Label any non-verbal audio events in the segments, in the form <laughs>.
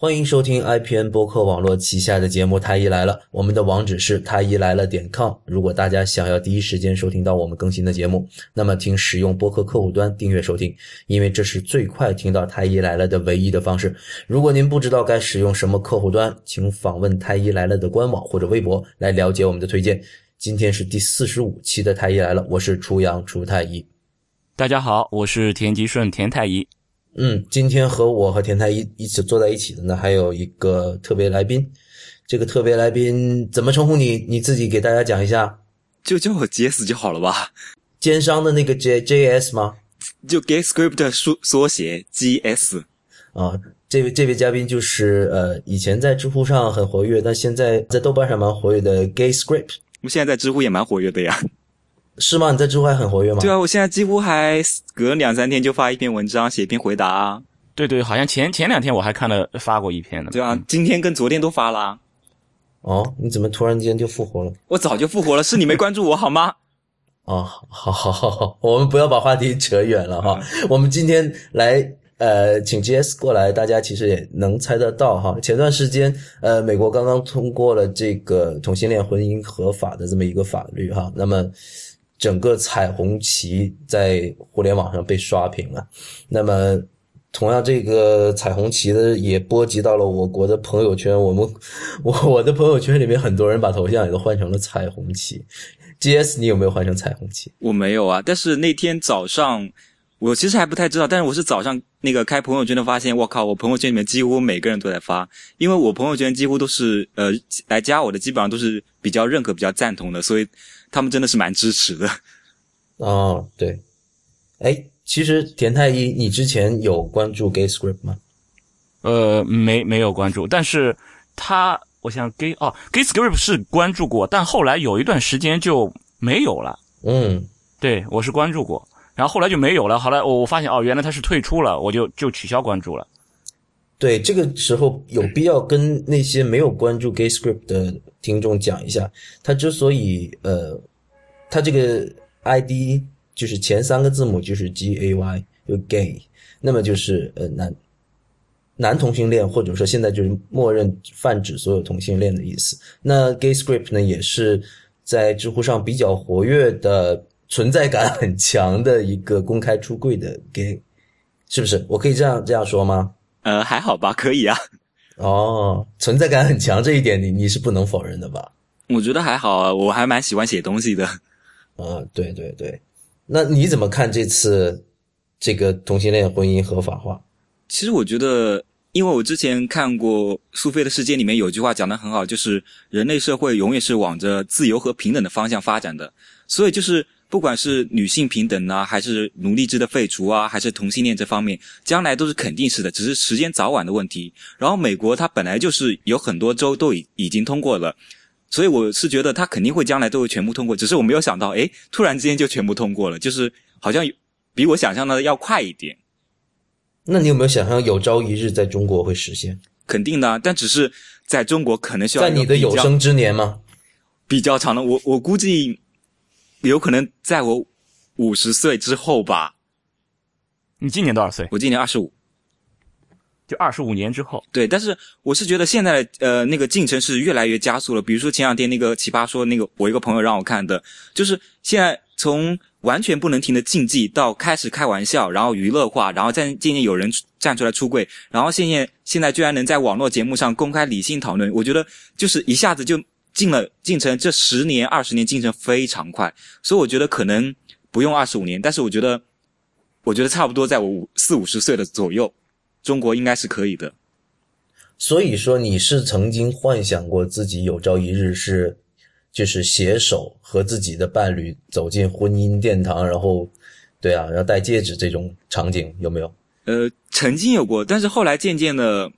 欢迎收听 IPN 播客网络旗下的节目《太医来了》，我们的网址是太医来了点 com。如果大家想要第一时间收听到我们更新的节目，那么请使用播客客户端订阅收听，因为这是最快听到太医来了的唯一的方式。如果您不知道该使用什么客户端，请访问太医来了的官网或者微博来了解我们的推荐。今天是第四十五期的太医来了，我是初阳初太医。大家好，我是田吉顺田太医。嗯，今天和我和田太一一起坐在一起的呢，还有一个特别来宾。这个特别来宾怎么称呼你？你自己给大家讲一下。就叫我 JS 就好了吧？<laughs> 奸商的那个 J JS 吗？就 g a t s c r i p t 缩缩写 GS。啊，这位这位嘉宾就是呃，以前在知乎上很活跃，但现在在豆瓣上蛮活跃的 Gay Script。我现在在知乎也蛮活跃的呀。是吗？你在知乎还很活跃吗？对啊，我现在几乎还隔两三天就发一篇文章，写一篇回答。对对，好像前前两天我还看了发过一篇呢。对啊，今天跟昨天都发了。哦，你怎么突然间就复活了？我早就复活了，是你没关注我 <laughs> 好吗？哦，好好好好，我们不要把话题扯远了哈。我们今天来呃，请 GS 过来，大家其实也能猜得到哈。前段时间呃，美国刚刚通过了这个同性恋婚姻合法的这么一个法律哈，那么。整个彩虹旗在互联网上被刷屏了，那么同样这个彩虹旗的也波及到了我国的朋友圈，我们 <laughs> 我我的朋友圈里面很多人把头像也都换成了彩虹旗。G.S. 你有没有换成彩虹旗？我没有啊，但是那天早上我其实还不太知道，但是我是早上那个开朋友圈的发现，我靠，我朋友圈里面几乎每个人都在发，因为我朋友圈几乎都是呃来加我的基本上都是比较认可、比较赞同的，所以。他们真的是蛮支持的，哦，对，哎，其实田太医，你之前有关注 Gay Script 吗？呃，没没有关注，但是他，我想 Gay 哦，Gay Script 是关注过，但后来有一段时间就没有了。嗯，对，我是关注过，然后后来就没有了。后来我我发现哦，原来他是退出了，我就就取消关注了。对，这个时候有必要跟那些没有关注 Gay Script 的听众讲一下，他之所以呃，他这个 ID 就是前三个字母就是 G A Y，就 Gay，那么就是呃男男同性恋，或者说现在就是默认泛指所有同性恋的意思。那 Gay Script 呢，也是在知乎上比较活跃的、存在感很强的一个公开出柜的 Gay，是不是？我可以这样这样说吗？呃，还好吧，可以啊。哦，存在感很强这一点，你你是不能否认的吧？我觉得还好啊，我还蛮喜欢写东西的。啊，对对对，那你怎么看这次这个同性恋婚姻合法化？其实我觉得，因为我之前看过《苏菲的世界》里面有句话讲的很好，就是人类社会永远是往着自由和平等的方向发展的，所以就是。不管是女性平等啊，还是奴隶制的废除啊，还是同性恋这方面，将来都是肯定是的，只是时间早晚的问题。然后美国它本来就是有很多州都已已经通过了，所以我是觉得他肯定会将来都会全部通过。只是我没有想到，哎，突然之间就全部通过了，就是好像比我想象的要快一点。那你有没有想象有朝一日在中国会实现？肯定的，但只是在中国可能需要在你的有生之年吗？比较长的，我我估计。有可能在我五十岁之后吧。你今年多少岁？我今年二十五，就二十五年之后。对，但是我是觉得现在呃那个进程是越来越加速了。比如说前两天那个奇葩说那个，我一个朋友让我看的，就是现在从完全不能停的禁忌到开始开玩笑，然后娱乐化，然后再渐渐有人站出来出柜，然后现在现在居然能在网络节目上公开理性讨论，我觉得就是一下子就。进了进程，这十年二十年进程非常快，所以我觉得可能不用二十五年，但是我觉得，我觉得差不多在我五四五十岁的左右，中国应该是可以的。所以说，你是曾经幻想过自己有朝一日是，就是携手和自己的伴侣走进婚姻殿堂，然后，对啊，要戴戒指这种场景有没有？呃，曾经有过，但是后来渐渐的。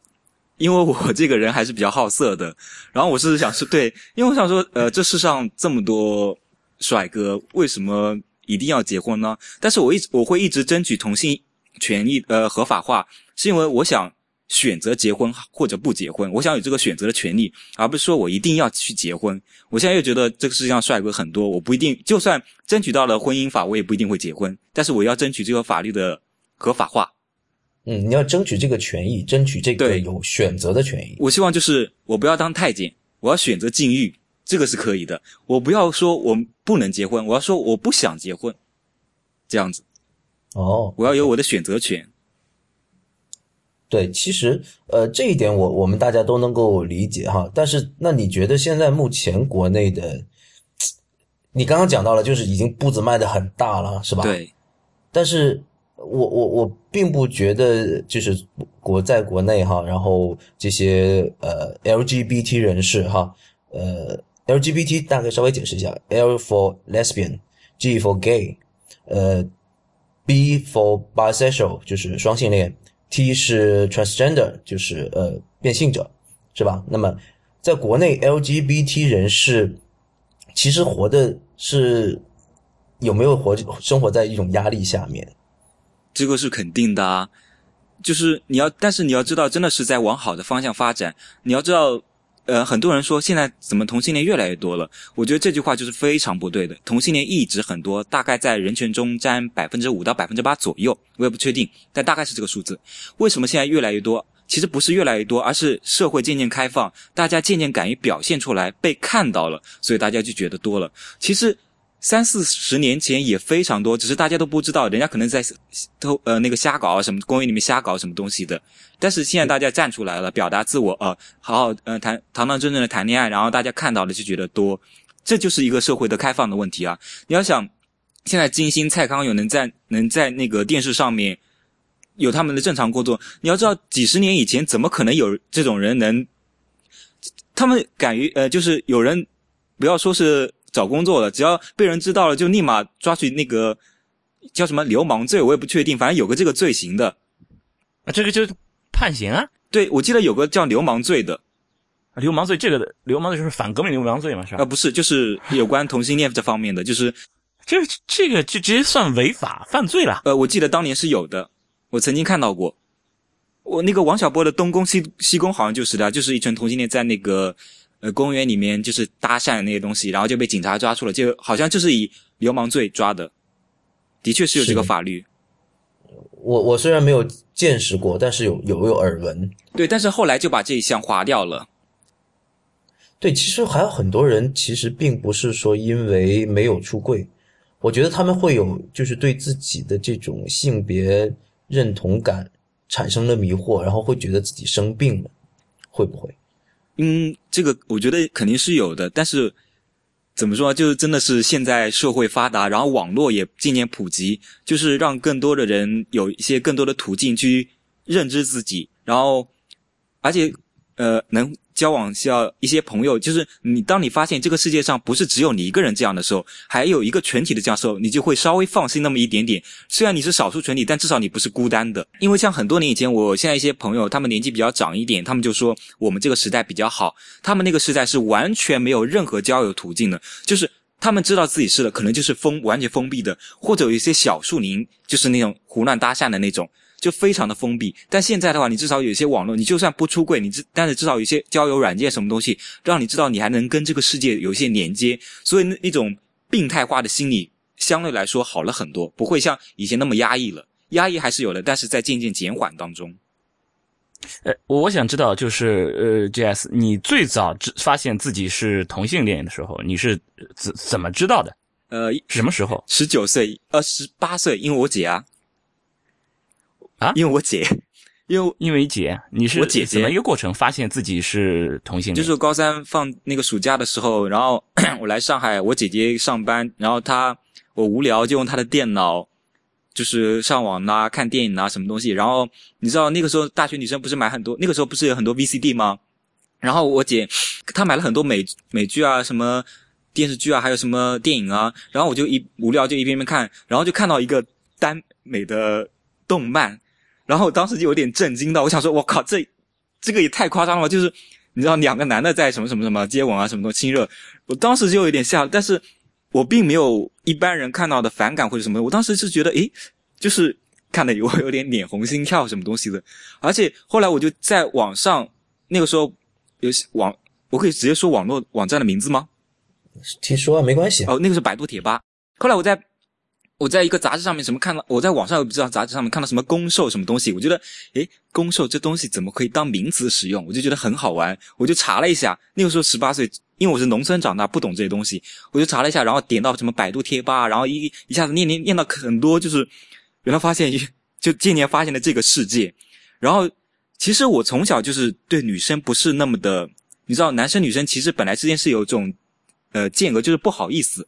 因为我这个人还是比较好色的，然后我是想说，对，因为我想说，呃，这世上这么多帅哥，为什么一定要结婚呢？但是我一直我会一直争取同性权益呃合法化，是因为我想选择结婚或者不结婚，我想有这个选择的权利，而不是说我一定要去结婚。我现在又觉得这个世界上帅哥很多，我不一定就算争取到了婚姻法，我也不一定会结婚，但是我要争取这个法律的合法化。嗯，你要争取这个权益，争取这个对有选择的权益。我希望就是我不要当太监，我要选择禁欲，这个是可以的。我不要说我不能结婚，我要说我不想结婚，这样子，哦，我要有我的选择权。对，其实呃这一点我我们大家都能够理解哈。但是那你觉得现在目前国内的，你刚刚讲到了，就是已经步子迈得很大了，是吧？。对，但是我我我并不觉得就是国在国内哈，然后这些呃 LGBT 人士哈，呃 LGBT 大概稍微解释一下，L for lesbian，G for gay，呃 B for bisexual 就是双性恋，T 是 transgender 就是呃变性者，是吧？那么在国内 LGBT 人士其实活的是有没有活生活在一种压力下面？这个是肯定的啊。就是你要，但是你要知道，真的是在往好的方向发展。你要知道，呃，很多人说现在怎么同性恋越来越多了？我觉得这句话就是非常不对的。同性恋一直很多，大概在人群中占百分之五到百分之八左右，我也不确定，但大概是这个数字。为什么现在越来越多？其实不是越来越多，而是社会渐渐开放，大家渐渐敢于表现出来，被看到了，所以大家就觉得多了。其实三四十年前也非常多，只是大家都不知道，人家可能在偷呃那个瞎搞啊什么公园里面瞎搞什么东西的。但是现在大家站出来了，表达自我，呃，好好呃谈堂堂正正的谈恋爱，然后大家看到了就觉得多，这就是一个社会的开放的问题啊！你要想，现在金星、蔡康永能在能在那个电视上面有他们的正常工作，你要知道几十年以前怎么可能有这种人能，他们敢于呃就是有人不要说是。找工作的，只要被人知道了，就立马抓去那个叫什么流氓罪，我也不确定，反正有个这个罪行的。啊，这个就是判刑啊。对，我记得有个叫流氓罪的。流氓罪，这个的流氓罪就是反革命流氓罪嘛，是吧？啊，不是，就是有关同性恋这方面的，就是这这个就直接算违法犯罪了。呃，我记得当年是有的，我曾经看到过。我那个王小波的东宫西西宫好像就是的，就是一群同性恋在那个。呃，公园里面就是搭讪那些东西，然后就被警察抓住了，就好像就是以流氓罪抓的，的确是有这个法律。我我虽然没有见识过，但是有有有耳闻。对，但是后来就把这一项划掉了。对，其实还有很多人，其实并不是说因为没有出柜，我觉得他们会有就是对自己的这种性别认同感产生了迷惑，然后会觉得自己生病了，会不会？嗯，这个我觉得肯定是有的，但是怎么说，就是真的是现在社会发达，然后网络也渐渐普及，就是让更多的人有一些更多的途径去认知自己，然后而且呃能交往需要一些朋友，就是你当你发现这个世界上不是只有你一个人这样的时候，还有一个群体的这样时候，你就会稍微放心那么一点点。虽然你是少数群体，但至少你不是孤单的。因为像很多年以前，我现在一些朋友，他们年纪比较长一点，他们就说我们这个时代比较好，他们那个时代是完全没有任何交友途径的，就是他们知道自己是的，可能就是封完全封闭的，或者有一些小树林，就是那种胡乱搭讪的那种。就非常的封闭，但现在的话，你至少有一些网络，你就算不出柜，你至但是至少有一些交友软件什么东西，让你知道你还能跟这个世界有一些连接，所以那那种病态化的心理相对来说好了很多，不会像以前那么压抑了。压抑还是有的，但是在渐渐减缓当中。呃，我想知道，就是呃，J.S，你最早知发现自己是同性恋的时候，你是怎怎么知道的？呃，什么时候？十九岁，呃，十八岁，因为我姐啊。啊，因为我姐，因为因为姐，你是我姐姐怎么一个过程发现自己是同性恋？就是高三放那个暑假的时候，然后 <clears throat> 我来上海，我姐姐上班，然后她我无聊就用她的电脑，就是上网啊、看电影啊什么东西。然后你知道那个时候大学女生不是买很多，那个时候不是有很多 VCD 吗？然后我姐她买了很多美美剧啊、什么电视剧啊，还有什么电影啊。然后我就一无聊就一边边看，然后就看到一个耽美的动漫。然后我当时就有点震惊到，我想说，我靠，这这个也太夸张了吧！就是你知道，两个男的在什么什么什么接吻啊，什么东西亲热，我当时就有点吓。但是我并没有一般人看到的反感或者什么，我当时是觉得，诶，就是看的我有点脸红心跳什么东西的。而且后来我就在网上，那个时候有网，我可以直接说网络网站的名字吗？听说啊，没关系。哦，那个是百度贴吧。后来我在我在一个杂志上面什么看到，我在网上也不知道杂志上面看到什么攻受什么东西，我觉得，诶，攻受这东西怎么可以当名词使用？我就觉得很好玩，我就查了一下。那个时候十八岁，因为我是农村长大，不懂这些东西，我就查了一下，然后点到什么百度贴吧，然后一一下子念念念到很多，就是原来发现就渐渐发现了这个世界。然后其实我从小就是对女生不是那么的，你知道，男生女生其实本来之间是有这种呃间隔，就是不好意思。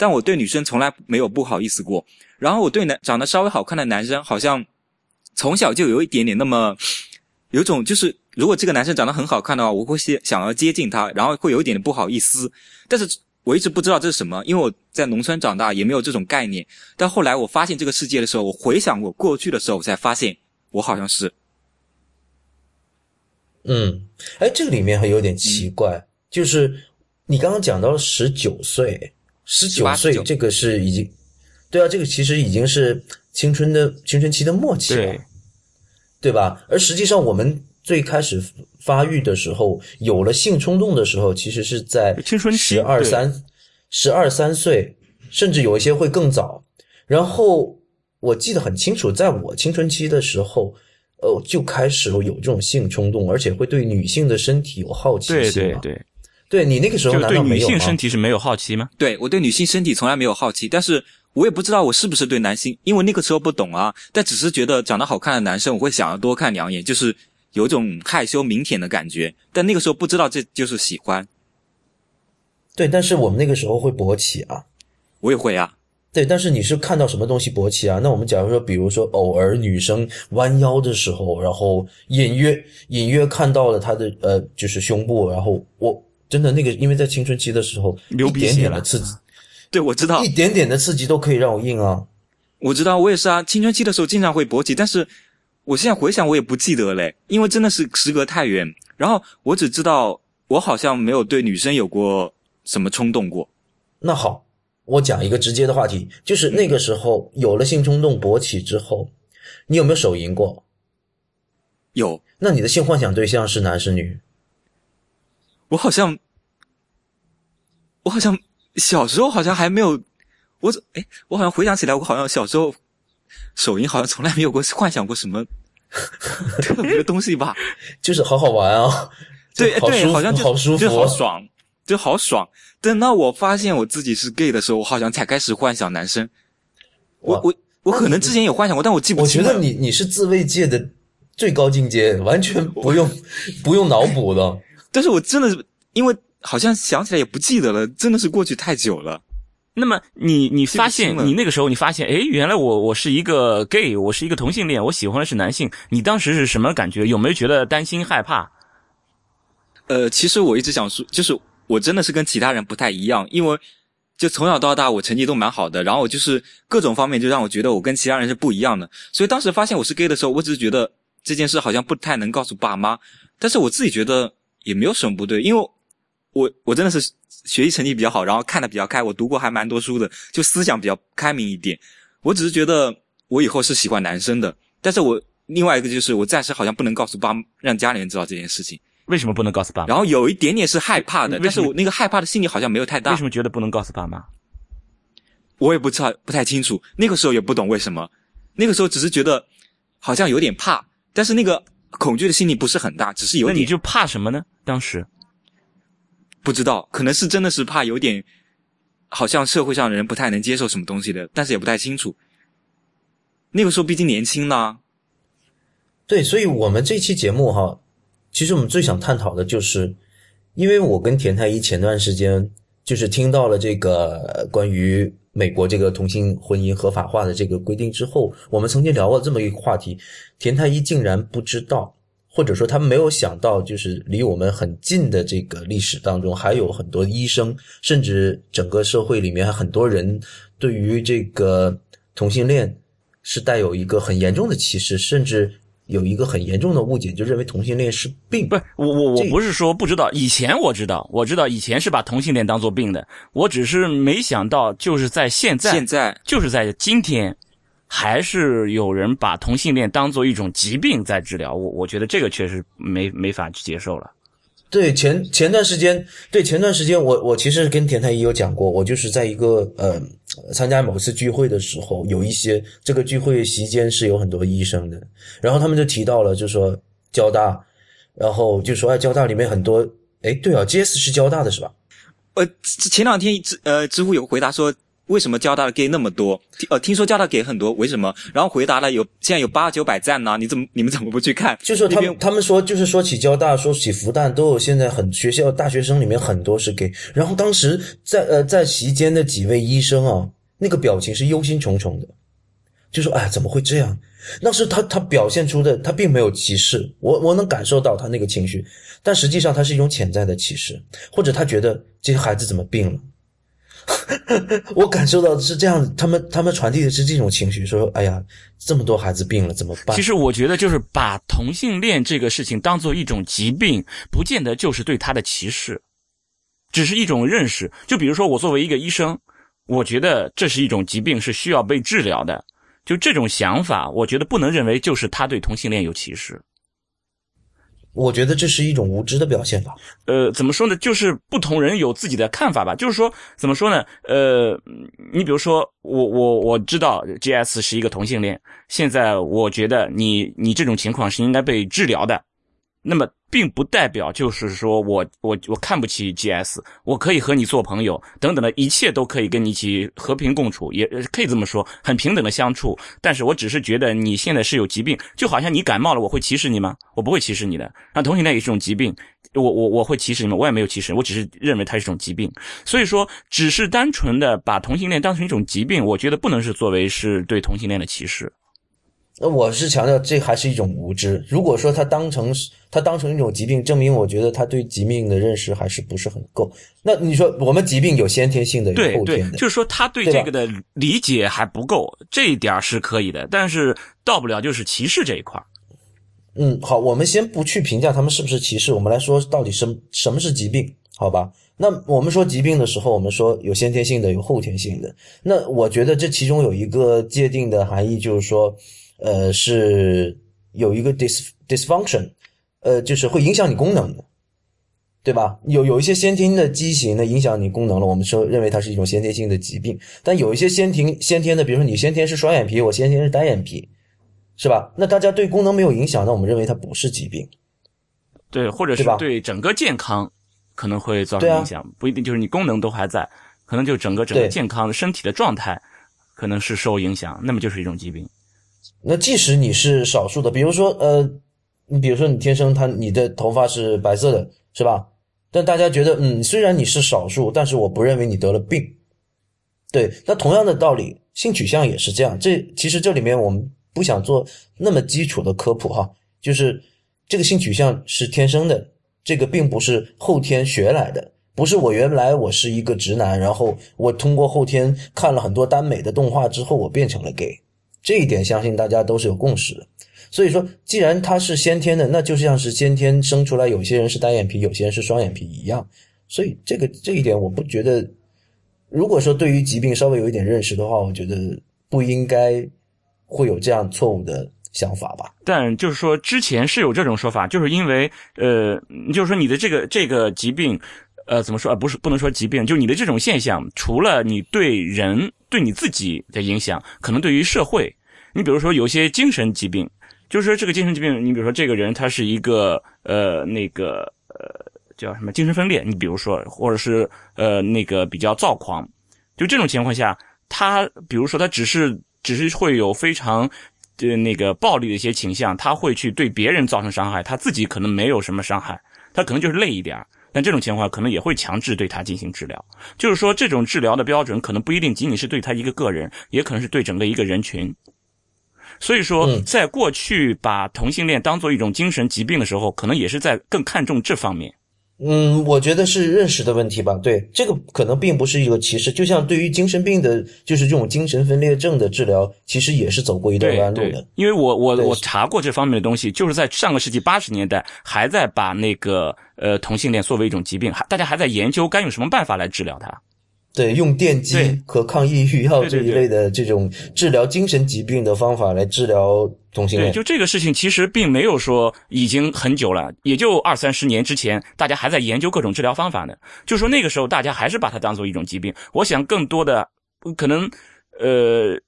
但我对女生从来没有不好意思过，然后我对男长得稍微好看的男生，好像从小就有一点点那么，有种就是如果这个男生长得很好看的话，我会想想要接近他，然后会有一点点不好意思。但是我一直不知道这是什么，因为我在农村长大，也没有这种概念。但后来我发现这个世界的时候，我回想我过去的时候，我才发现我好像是，嗯，哎，这个里面还有点奇怪，就是你刚刚讲到十九岁。十九岁，这个是已经，对啊，这个其实已经是青春的青春期的末期了，对吧？而实际上，我们最开始发育的时候，有了性冲动的时候，其实是在青春期十二三十二三岁，甚至有一些会更早。然后我记得很清楚，在我青春期的时候，呃，就开始有这种性冲动，而且会对女性的身体有好奇心。对对对。对你那个时候就对女性身体是没有好奇吗？对我对女性身体从来没有好奇，但是我也不知道我是不是对男性，因为那个时候不懂啊。但只是觉得长得好看的男生，我会想要多看两眼，就是有种害羞腼腆的感觉。但那个时候不知道这就是喜欢。对，但是我们那个时候会勃起啊，我也会啊。对，但是你是看到什么东西勃起啊？那我们假如说，比如说偶尔女生弯腰的时候，然后隐约隐约看到了她的呃，就是胸部，然后我。真的那个，因为在青春期的时候，一点点的刺激，<laughs> 对我知道，一点点的刺激都可以让我硬啊。我知道，我也是啊。青春期的时候经常会勃起，但是我现在回想，我也不记得嘞，因为真的是时隔太远。然后我只知道，我好像没有对女生有过什么冲动过。那好，我讲一个直接的话题，就是那个时候有了性冲动勃起之后，你有没有手淫过？有。那你的性幻想对象是男是女？我好像，我好像小时候好像还没有，我哎，我好像回想起来，我好像小时候手淫好像从来没有过幻想过什么 <laughs> 特别的东西吧，<laughs> 就是好好玩啊，<laughs> 对对，好像就好舒服，好爽，就好爽。等到我发现我自己是 gay 的时候，我好像才开始幻想男生。我我我可能之前有幻想过，但我记不。我觉得你你是自慰界的最高境界，完全不用不用脑补的。但是我真的是，因为好像想起来也不记得了，真的是过去太久了。那么你你发现你那个时候你发现，哎，原来我我是一个 gay，我是一个同性恋，我喜欢的是男性。你当时是什么感觉？有没有觉得担心害怕？呃，其实我一直想说，就是我真的是跟其他人不太一样，因为就从小到大我成绩都蛮好的，然后就是各种方面就让我觉得我跟其他人是不一样的。所以当时发现我是 gay 的时候，我只是觉得这件事好像不太能告诉爸妈，但是我自己觉得。也没有什么不对，因为我我真的是学习成绩比较好，然后看的比较开，我读过还蛮多书的，就思想比较开明一点。我只是觉得我以后是喜欢男生的，但是我另外一个就是我暂时好像不能告诉爸让家里人知道这件事情。为什么不能告诉爸妈？然后有一点点是害怕的，但是我那个害怕的心理好像没有太大。为什么觉得不能告诉爸妈？我也不知道，不太清楚。那个时候也不懂为什么，那个时候只是觉得好像有点怕，但是那个。恐惧的心理不是很大，只是有点。那你就怕什么呢？当时不知道，可能是真的是怕有点，好像社会上的人不太能接受什么东西的，但是也不太清楚。那个时候毕竟年轻呢。对，所以我们这期节目哈，其实我们最想探讨的就是，因为我跟田太医前段时间就是听到了这个关于。美国这个同性婚姻合法化的这个规定之后，我们曾经聊过这么一个话题，田太医竟然不知道，或者说他没有想到，就是离我们很近的这个历史当中，还有很多医生，甚至整个社会里面很多人对于这个同性恋是带有一个很严重的歧视，甚至。有一个很严重的误解，就认为同性恋是病。不是我我我不是说不知道，以前我知道，我知道以前是把同性恋当做病的。我只是没想到，就是在现在，现在就是在今天，还是有人把同性恋当做一种疾病在治疗。我我觉得这个确实没没法去接受了。对前前段时间，对前段时间，我我其实跟田太医有讲过，我就是在一个呃参加某次聚会的时候，有一些这个聚会席间是有很多医生的，然后他们就提到了，就说交大，然后就说哎，交大里面很多，哎，对啊，JS 是交大的是吧？呃，前两天知呃知乎有个回答说。为什么交大的 gay 那么多？呃，听说交大 gay 很多，为什么？然后回答了有现在有八九百赞呢？你怎么你们怎么不去看？就是他们他们说，就是说起交大，说起复旦，都有现在很学校大学生里面很多是 gay。然后当时在呃在席间的几位医生啊，那个表情是忧心忡忡的，就说哎怎么会这样？那是他他表现出的，他并没有歧视我，我能感受到他那个情绪，但实际上他是一种潜在的歧视，或者他觉得这些孩子怎么病了？<laughs> 我感受到的是这样，他们他们传递的是这种情绪，说：“哎呀，这么多孩子病了，怎么办？”其实我觉得，就是把同性恋这个事情当做一种疾病，不见得就是对他的歧视，只是一种认识。就比如说，我作为一个医生，我觉得这是一种疾病，是需要被治疗的。就这种想法，我觉得不能认为就是他对同性恋有歧视。我觉得这是一种无知的表现吧。呃，怎么说呢？就是不同人有自己的看法吧。就是说，怎么说呢？呃，你比如说，我我我知道 G S 是一个同性恋，现在我觉得你你这种情况是应该被治疗的。那么。并不代表就是说我我我看不起 GS，我可以和你做朋友，等等的一切都可以跟你一起和平共处，也可以这么说，很平等的相处。但是我只是觉得你现在是有疾病，就好像你感冒了，我会歧视你吗？我不会歧视你的。那同性恋也是一种疾病，我我我会歧视你吗？我也没有歧视，我只是认为它是一种疾病。所以说，只是单纯的把同性恋当成一种疾病，我觉得不能是作为是对同性恋的歧视。那我是强调，这还是一种无知。如果说他当成他当成一种疾病，证明我觉得他对疾病的认识还是不是很够。那你说，我们疾病有先天性的，有后天的，就是说他对这个的理解还不够，这一点是可以的，但是到不了就是歧视这一块。嗯，好，我们先不去评价他们是不是歧视，我们来说到底什什么是疾病，好吧？那我们说疾病的时候，我们说有先天性的，有后天性的。那我觉得这其中有一个界定的含义，就是说。呃，是有一个 dis dysfunction，呃，就是会影响你功能的，对吧？有有一些先天的畸形的影响你功能了，我们说认为它是一种先天性的疾病。但有一些先天先天的，比如说你先天是双眼皮，我先天是单眼皮，是吧？那大家对功能没有影响，那我们认为它不是疾病，对，或者是对整个健康可能会造成影响，不一定就是你功能都还在，可能就整个整个健康身体的状态可能是受影响，那么就是一种疾病。那即使你是少数的，比如说，呃，你比如说你天生他你的头发是白色的，是吧？但大家觉得，嗯，虽然你是少数，但是我不认为你得了病。对，那同样的道理，性取向也是这样。这其实这里面我们不想做那么基础的科普哈，就是这个性取向是天生的，这个并不是后天学来的，不是我原来我是一个直男，然后我通过后天看了很多耽美的动画之后，我变成了 gay。这一点相信大家都是有共识的，所以说，既然它是先天的，那就像是先天生出来，有些人是单眼皮，有些人是双眼皮一样。所以这个这一点，我不觉得，如果说对于疾病稍微有一点认识的话，我觉得不应该会有这样错误的想法吧。但就是说，之前是有这种说法，就是因为呃，就是说你的这个这个疾病，呃，怎么说啊？不是不能说疾病，就你的这种现象，除了你对人。对你自己的影响，可能对于社会，你比如说有些精神疾病，就是说这个精神疾病，你比如说这个人他是一个呃那个呃叫什么精神分裂，你比如说或者是呃那个比较躁狂，就这种情况下，他比如说他只是只是会有非常的那个暴力的一些倾向，他会去对别人造成伤害，他自己可能没有什么伤害，他可能就是累一点但这种情况可能也会强制对他进行治疗，就是说这种治疗的标准可能不一定仅仅是对他一个个人，也可能是对整个一个人群。所以说，在过去把同性恋当做一种精神疾病的时候，可能也是在更看重这方面。嗯，我觉得是认识的问题吧。对，这个可能并不是一个歧视。就像对于精神病的，就是这种精神分裂症的治疗，其实也是走过一段弯路的。因为我我我查过这方面的东西，就是在上个世纪八十年代，还在把那个呃同性恋作为一种疾病，还大家还在研究该用什么办法来治疗它。对，用电击和抗抑郁药这一类的这种治疗精神疾病的方法来治疗同性恋。对，就这个事情其实并没有说已经很久了，也就二三十年之前，大家还在研究各种治疗方法呢。就说那个时候大家还是把它当做一种疾病。我想更多的可能呃。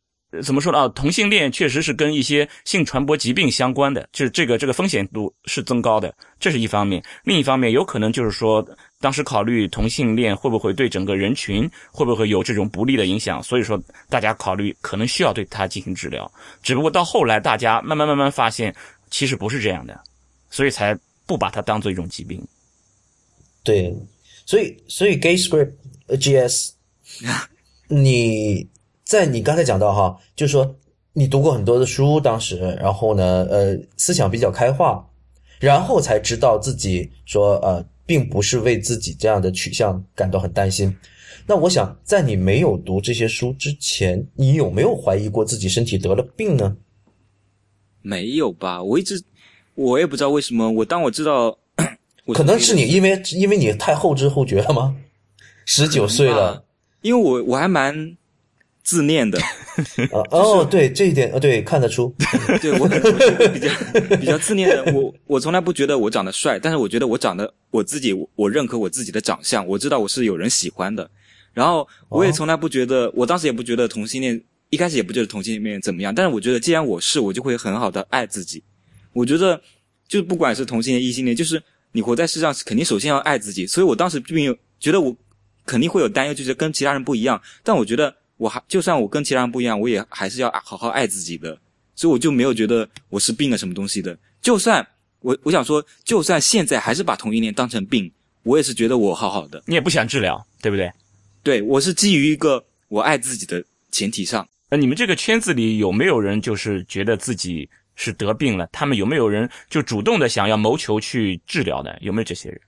怎么说呢？啊，同性恋确实是跟一些性传播疾病相关的，就是这个这个风险度是增高的，这是一方面。另一方面，有可能就是说，当时考虑同性恋会不会对整个人群会不会有这种不利的影响，所以说大家考虑可能需要对他进行治疗。只不过到后来，大家慢慢慢慢发现，其实不是这样的，所以才不把它当做一种疾病。对，所以所以 Gay Script GS，你。在你刚才讲到哈，就是说你读过很多的书，当时，然后呢，呃，思想比较开化，然后才知道自己说，呃，并不是为自己这样的取向感到很担心。那我想，在你没有读这些书之前，你有没有怀疑过自己身体得了病呢？没有吧，我一直，我也不知道为什么。我当我知道，可能是你因为因为你太后知后觉了吗？十九岁了，因为我我还蛮。自恋的，<laughs> 哦，对这一点，呃，对看得出，<laughs> 对我比较比较自恋的，我我从来不觉得我长得帅，但是我觉得我长得我自己我认可我自己的长相，我知道我是有人喜欢的，然后我也从来不觉得，我当时也不觉得同性恋，一开始也不觉得同性恋怎么样，但是我觉得既然我是，我就会很好的爱自己，我觉得就不管是同性恋异性恋，就是你活在世上肯定首先要爱自己，所以我当时并没有觉得我肯定会有担忧，就是跟其他人不一样，但我觉得。我还就算我跟其他人不一样，我也还是要好好爱自己的，所以我就没有觉得我是病了什么东西的。就算我我想说，就算现在还是把同性恋当成病，我也是觉得我好好的。你也不想治疗，对不对？对，我是基于一个我爱自己的前提上。那你们这个圈子里有没有人就是觉得自己是得病了？他们有没有人就主动的想要谋求去治疗的？有没有这些人？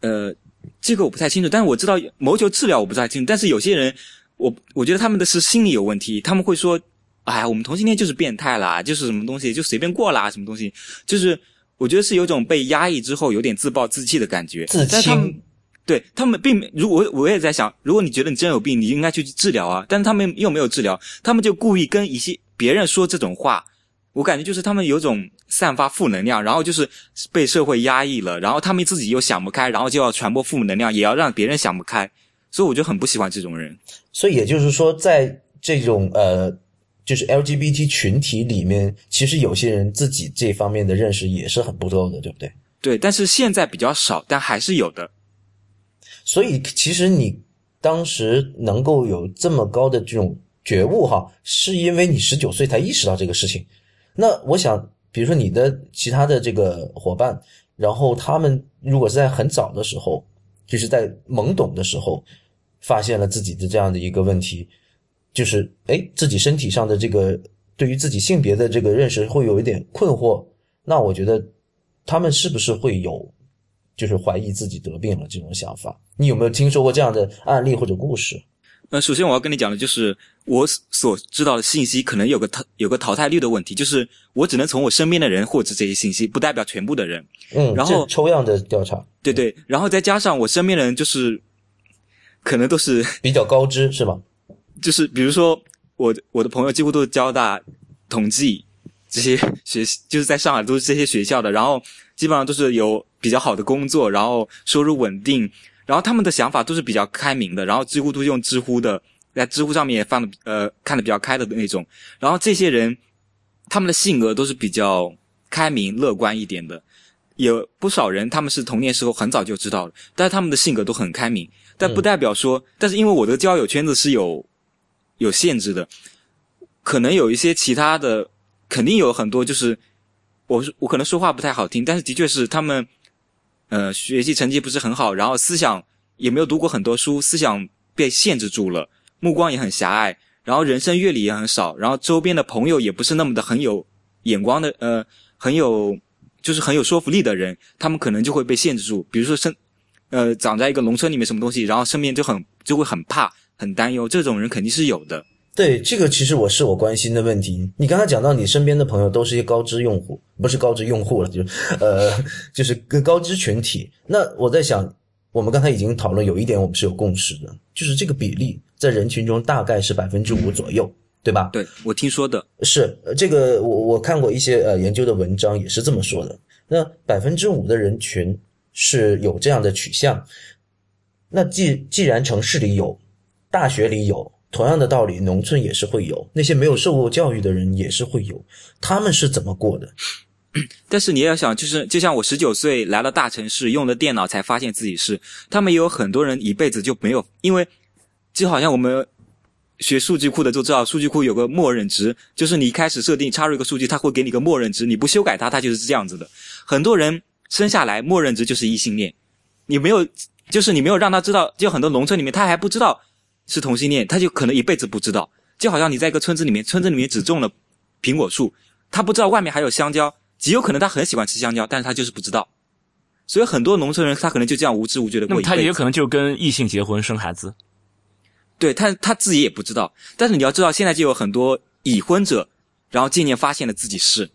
呃，这个我不太清楚，但是我知道谋求治疗我不太清楚，但是有些人。我我觉得他们的是心理有问题，他们会说：“哎，我们同性恋就是变态啦，就是什么东西就随便过啦，什么东西。”就是我觉得是有种被压抑之后有点自暴自弃的感觉。自清。对他们并没，如果我也在想，如果你觉得你真有病，你应该去治疗啊。但是他们又没有治疗，他们就故意跟一些别人说这种话。我感觉就是他们有种散发负能量，然后就是被社会压抑了，然后他们自己又想不开，然后就要传播负能量，也要让别人想不开。所以我就很不喜欢这种人。所以也就是说，在这种呃，就是 LGBT 群体里面，其实有些人自己这方面的认识也是很不够的，对不对？对，但是现在比较少，但还是有的。所以其实你当时能够有这么高的这种觉悟哈，是因为你十九岁才意识到这个事情。那我想，比如说你的其他的这个伙伴，然后他们如果是在很早的时候，就是在懵懂的时候。发现了自己的这样的一个问题，就是哎，自己身体上的这个对于自己性别的这个认识会有一点困惑。那我觉得他们是不是会有就是怀疑自己得病了这种想法？你有没有听说过这样的案例或者故事？那首先我要跟你讲的就是我所知道的信息可能有个淘有个淘汰率的问题，就是我只能从我身边的人获知这些信息，不代表全部的人。嗯，然后抽样的调查，对对，然后再加上我身边的人就是。可能都是比较高知是吧？就是比如说我我的朋友几乎都是交大统计这些学，就是在上海都是这些学校的，然后基本上都是有比较好的工作，然后收入稳定，然后他们的想法都是比较开明的，然后几乎都用知乎的，在知乎上面也放的呃看的比较开的那种，然后这些人他们的性格都是比较开明乐观一点的，有不少人他们是童年时候很早就知道了，但是他们的性格都很开明。但不代表说，但是因为我的交友圈子是有有限制的，可能有一些其他的，肯定有很多，就是我我可能说话不太好听，但是的确是他们，呃，学习成绩不是很好，然后思想也没有读过很多书，思想被限制住了，目光也很狭隘，然后人生阅历也很少，然后周边的朋友也不是那么的很有眼光的，呃，很有就是很有说服力的人，他们可能就会被限制住，比如说生。呃，长在一个农村里面，什么东西，然后身边就很就会很怕、很担忧，这种人肯定是有的。对，这个其实我是我关心的问题。你刚才讲到你身边的朋友都是一些高知用户，不是高知用户了，就呃，就是跟高知群体。那我在想，我们刚才已经讨论有一点我们是有共识的，就是这个比例在人群中大概是百分之五左右，对吧？对我听说的是这个，我我看过一些呃研究的文章也是这么说的。那百分之五的人群。是有这样的取向，那既既然城市里有，大学里有，同样的道理，农村也是会有，那些没有受过教育的人也是会有，他们是怎么过的？<clears throat> 但是你要想，就是就像我十九岁来了大城市，用了电脑才发现自己是，他们也有很多人一辈子就没有，因为就好像我们学数据库的都知道，数据库有个默认值，就是你一开始设定插入一个数据，它会给你个默认值，你不修改它，它就是这样子的。很多人生下来默认值就是异性恋，你没有，就是你没有让他知道，就很多农村里面他还不知道是同性恋，他就可能一辈子不知道。就好像你在一个村子里面，村子里面只种了苹果树，他不知道外面还有香蕉。极有可能他很喜欢吃香蕉，但是他就是不知道，所以很多农村人他可能就这样无知无觉的过那么他也有可能就跟异性结婚生孩子，对他他自己也不知道。但是你要知道，现在就有很多已婚者，然后渐渐发现了自己是，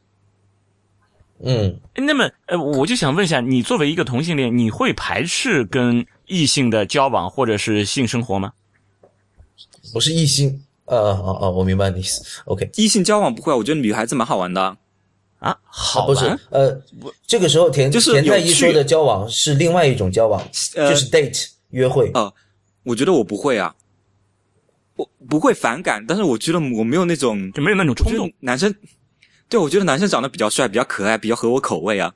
嗯，那么呃，我就想问一下，你作为一个同性恋，你会排斥跟异性的交往或者是性生活吗？不是异性，呃，哦哦，我明白你意思。OK，异性交往不会，我觉得女孩子蛮好玩的。啊，好不是，呃，这个时候田就是田太医说的交往是另外一种交往，呃就是 date 约会。哦，我觉得我不会啊，我不会反感，但是我觉得我没有那种就没有那种冲动。男生，对我觉得男生长得比较帅，比较可爱，比较合我口味啊。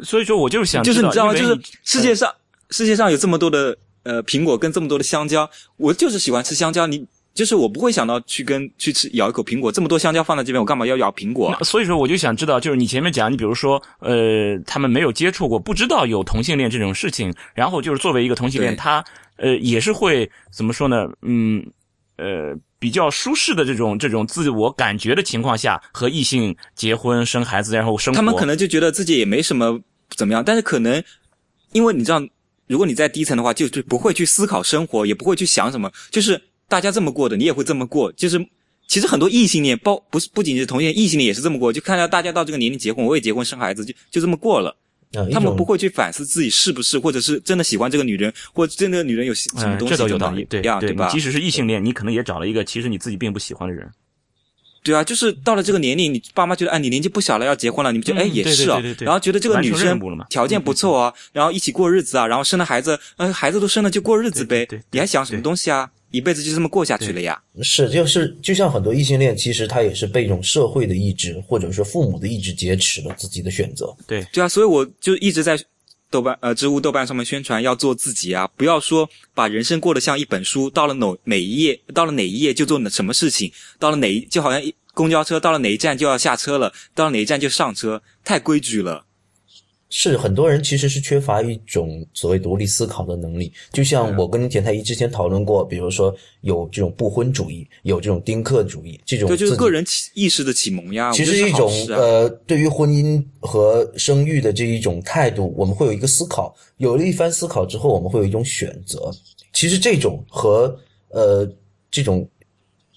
所以说我就是想就是你知道吗？就是世界上世界上有这么多的呃苹果跟这么多的香蕉，我就是喜欢吃香蕉。你就是我不会想到去跟去吃咬一口苹果，这么多香蕉放在这边，我干嘛要咬苹果啊？所以说，我就想知道，就是你前面讲，你比如说，呃，他们没有接触过，不知道有同性恋这种事情，然后就是作为一个同性恋，他呃也是会怎么说呢？嗯，呃，比较舒适的这种这种自我感觉的情况下，和异性结婚生孩子，然后生活，他们可能就觉得自己也没什么怎么样，但是可能因为你知道，如果你在低层的话，就就不会去思考生活，也不会去想什么，就是大家这么过的，你也会这么过。就是其实很多异性恋，包不是不仅是同性恋，异性恋也是这么过。就看到大家到这个年龄结婚，我也结婚生孩子，就就这么过了。他们不会去反思自己是不是，或者是真的喜欢这个女人，或者真的女人有什么嗯，东西这都有道理，对一样，对，吧即？使是异性恋，你可能也找了一个其实你自己并不喜欢的人。对啊，就是到了这个年龄，你爸妈觉得，哎，你年纪不小了，要结婚了，你们就，嗯哎，也是啊对对，对然后觉得这个女生条件不错啊，然后一起过日子啊，然后生了孩子，呃，孩子都生了就过日子呗你还想什么东西啊？一辈子就这么过下去了呀？是就是就像很多异性恋，其实他也是被一种社会的意志或者说父母的意志劫持了自己的选择。对，对啊，所以我就一直在豆瓣呃知乎豆瓣上面宣传要做自己啊，不要说把人生过得像一本书，到了哪哪一页，到了哪一页就做什么事情，到了哪一就好像一公交车到了哪一站就要下车了，到了哪一站就上车，太规矩了。是很多人其实是缺乏一种所谓独立思考的能力，就像我跟田太医之前讨论过，比如说有这种不婚主义，有这种丁克主义，这种对，就是个人启意识的启蒙呀。其实一种呃，对于婚姻和生育的这一种态度，我们会有一个思考，有了一番思考之后，我们会有一种选择。其实这种和呃这种，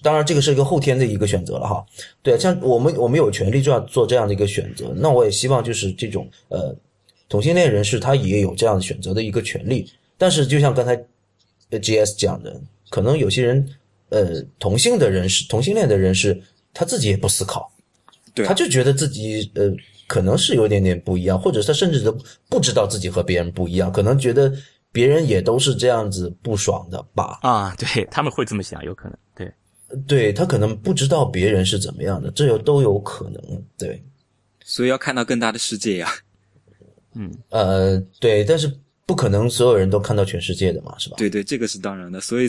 当然这个是一个后天的一个选择了哈。对，像我们我们有权利就要做这样的一个选择。那我也希望就是这种呃同性恋人士他也有这样选择的一个权利。但是就像刚才呃 GS 讲的，可能有些人呃同性的人士、同性恋的人士，他自己也不思考。对他就觉得自己呃可能是有点点不一样，或者他甚至都不知道自己和别人不一样，可能觉得别人也都是这样子不爽的吧。啊，对他们会这么想，有可能，对，对他可能不知道别人是怎么样的，这有都有可能。对，所以要看到更大的世界呀。嗯呃，对，但是不可能所有人都看到全世界的嘛，是吧？对对，这个是当然的，所以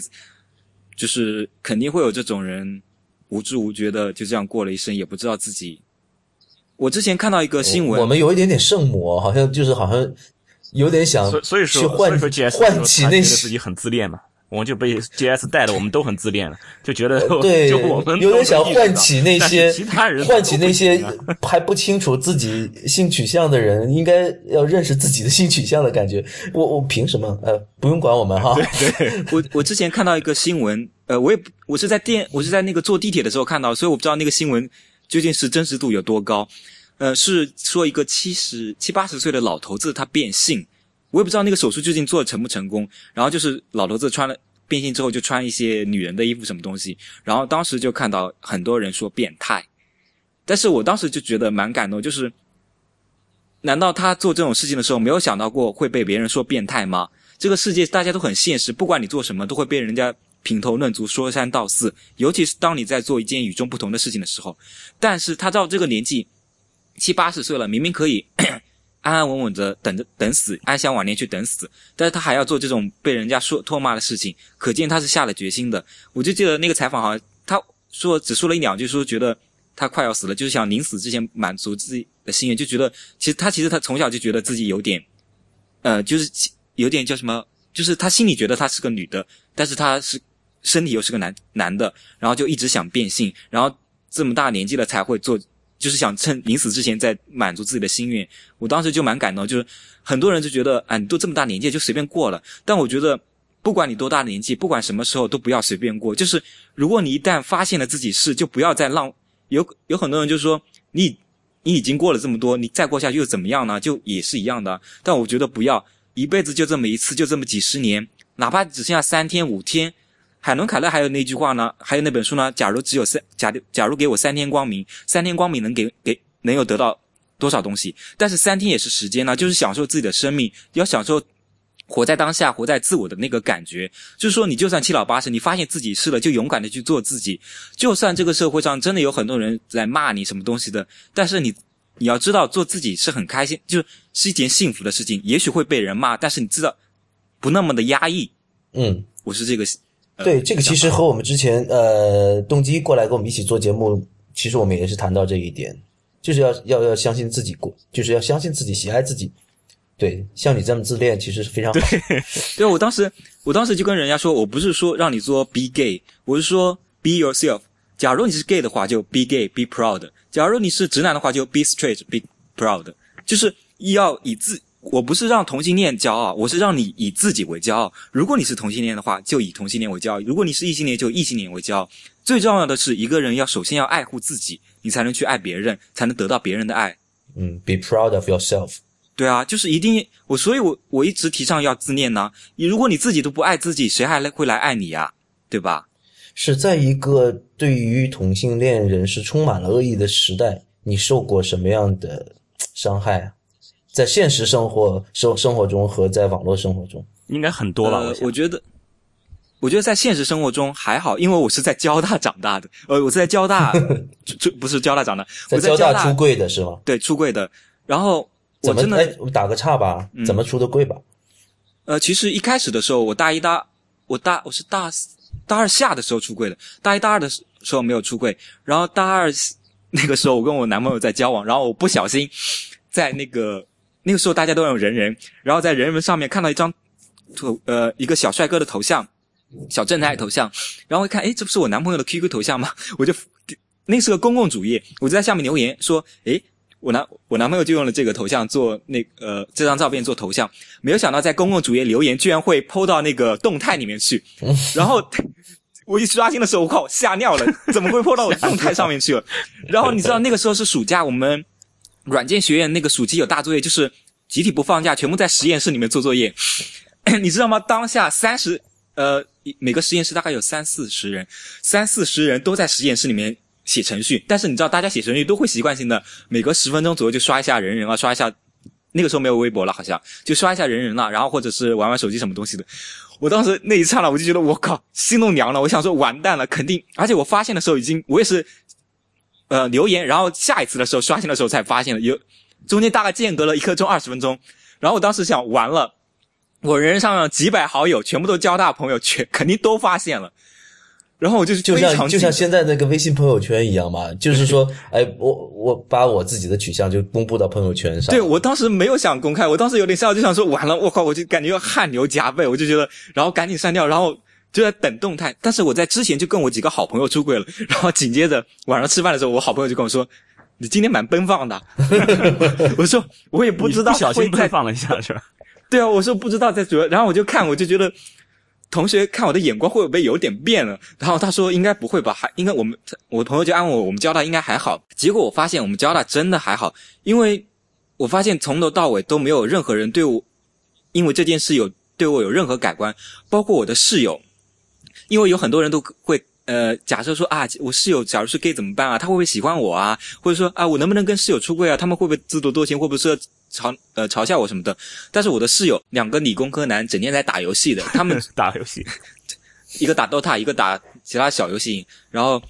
就是肯定会有这种人无知无觉的就这样过了一生，也不知道自己。我之前看到一个新闻，我们有一点点圣母，好像就是好像有点想所以说去唤所以说 GS 唤起那说他觉得自些己很自恋嘛，我们就被 GS <laughs> 带的，我们都很自恋了，就觉得 <laughs> 对，就我们有点想唤起那些其他人唤起那些 <laughs> 还不清楚自己性取向的人，应该要认识自己的性取向的感觉。我我凭什么？呃，不用管我们哈。对，对我我之前看到一个新闻，呃，我也我是在电我是在那个坐地铁的时候看到，所以我不知道那个新闻究竟是真实度有多高。呃，是说一个七十七八十岁的老头子他变性，我也不知道那个手术究竟做的成不成功。然后就是老头子穿了变性之后就穿一些女人的衣服什么东西，然后当时就看到很多人说变态，但是我当时就觉得蛮感动，就是难道他做这种事情的时候没有想到过会被别人说变态吗？这个世界大家都很现实，不管你做什么，都会被人家评头论足、说三道四。尤其是当你在做一件与众不同的事情的时候。但是他到这个年纪，七八十岁了，明明可以安安稳稳的等着等死，安享晚年去等死，但是他还要做这种被人家说唾骂的事情，可见他是下了决心的。我就记得那个采访，好像他说只说了一两句，说觉得他快要死了，就是想临死之前满足自己的心愿，就觉得其实他其实他从小就觉得自己有点，呃，就是有点叫什么，就是他心里觉得他是个女的，但是他是身体又是个男男的，然后就一直想变性，然后这么大年纪了才会做，就是想趁临死之前再满足自己的心愿。我当时就蛮感动，就是很多人就觉得，啊，你都这么大年纪就随便过了，但我觉得。不管你多大年纪，不管什么时候，都不要随便过。就是如果你一旦发现了自己是，就不要再浪。有有很多人就说你你已经过了这么多，你再过下去又怎么样呢？就也是一样的。但我觉得不要一辈子就这么一次，就这么几十年，哪怕只剩下三天五天。海伦凯勒还有那句话呢，还有那本书呢。假如只有三假假如给我三天光明，三天光明能给给能有得到多少东西？但是三天也是时间呢，就是享受自己的生命，要享受。活在当下，活在自我的那个感觉，就是说，你就算七老八十，你发现自己是了，就勇敢的去做自己。就算这个社会上真的有很多人在骂你什么东西的，但是你，你要知道，做自己是很开心，就是一件幸福的事情。也许会被人骂，但是你知道，不那么的压抑。嗯，我是这个。对，这个其实和我们之前呃动机过来跟我们一起做节目，其实我们也是谈到这一点，就是要要要相信自己过，就是要相信自己，喜爱自己。对，像你这么自恋，其实是非常好。<laughs> 对，我当时，我当时就跟人家说，我不是说让你做 be gay，我是说 be yourself。假如你是 gay 的话，就 be gay，be proud；假如你是直男的话，就 be straight，be proud。就是要以自，我不是让同性恋骄傲，我是让你以自己为骄傲。如果你是同性恋的话，就以同性恋为骄傲；如果你是异性恋，就异性恋为骄傲。最重要的是，一个人要首先要爱护自己，你才能去爱别人，才能得到别人的爱。嗯，be proud of yourself。对啊，就是一定我，所以我我一直提倡要自恋呢。你如果你自己都不爱自己，谁还来会来爱你呀？对吧？是在一个对于同性恋人是充满了恶意的时代，你受过什么样的伤害啊？在现实生活生生活中和在网络生活中，应该很多吧？我觉得，我觉得在现实生活中还好，因为我是在交大长大的。呃，我是在交大，<laughs> 就不是交大长大，在交大出柜的是吗？对，出柜的。然后。怎么？哎，我打个岔吧。怎么出的柜吧？呃，其实一开始的时候，我大一大，我大我是大大二下的时候出柜的。大一大二的时候没有出柜，然后大二 <laughs> 那个时候我跟我男朋友在交往，然后我不小心在那个那个时候大家都用人人，然后在人人上面看到一张图，呃，一个小帅哥的头像，小正太头像，然后一看，哎，这不是我男朋友的 QQ 头像吗？<laughs> 我就那是个公共主页，我就在下面留言说，哎。我男我男朋友就用了这个头像做那呃这张照片做头像，没有想到在公共主页留言居然会抛到那个动态里面去，<laughs> 然后我一刷新的时候，我靠吓尿了，怎么会抛到我动态上面去了？<laughs> 然后你知道那个时候是暑假，我们软件学院那个暑期有大作业，就是集体不放假，全部在实验室里面做作业，<sniffs> 你知道吗？当下三十呃每个实验室大概有三四十人，三四十人都在实验室里面。写程序，但是你知道，大家写程序都会习惯性的每隔十分钟左右就刷一下人人啊，刷一下，那个时候没有微博了，好像就刷一下人人了，然后或者是玩玩手机什么东西的。<laughs> 我当时那一刹那，我就觉得我靠，心都凉了。我想说完蛋了，肯定。而且我发现的时候已经，我也是，呃，留言，然后下一次的时候刷新的时候才发现了，有中间大概间隔了一刻钟二十分钟。然后我当时想，完了，我人上几百好友全部都交大朋友，全肯定都发现了。然后我就是就像就像现在那个微信朋友圈一样嘛，就是说，哎，我我把我自己的取向就公布到朋友圈上。对我当时没有想公开，我当时有点笑，就想说完了，我靠，我就感觉汗流浃背，我就觉得，然后赶紧删掉，然后就在等动态。但是我在之前就跟我几个好朋友出轨了，然后紧接着晚上吃饭的时候，我好朋友就跟我说：“你今天蛮奔放的。” <laughs> 我说：“我也不知道，不小心奔放了一下是吧？”对啊，我说不知道在主要，然后我就看，我就觉得。同学看我的眼光会不会有点变了？然后他说应该不会吧，还应该我们我朋友就安慰我，我们交大应该还好。结果我发现我们交大真的还好，因为我发现从头到尾都没有任何人对我因为这件事有对我有任何改观，包括我的室友，因为有很多人都会呃假设说啊，我室友假如是 gay 怎么办啊？他会不会喜欢我啊？或者说啊，我能不能跟室友出柜啊？他们会不会自作多情？会不会说嘲呃嘲笑我什么的。但是我的室友两个理工科男整天在打游戏的，他们打游戏，一个打 DOTA，一个打其他小游戏，然后。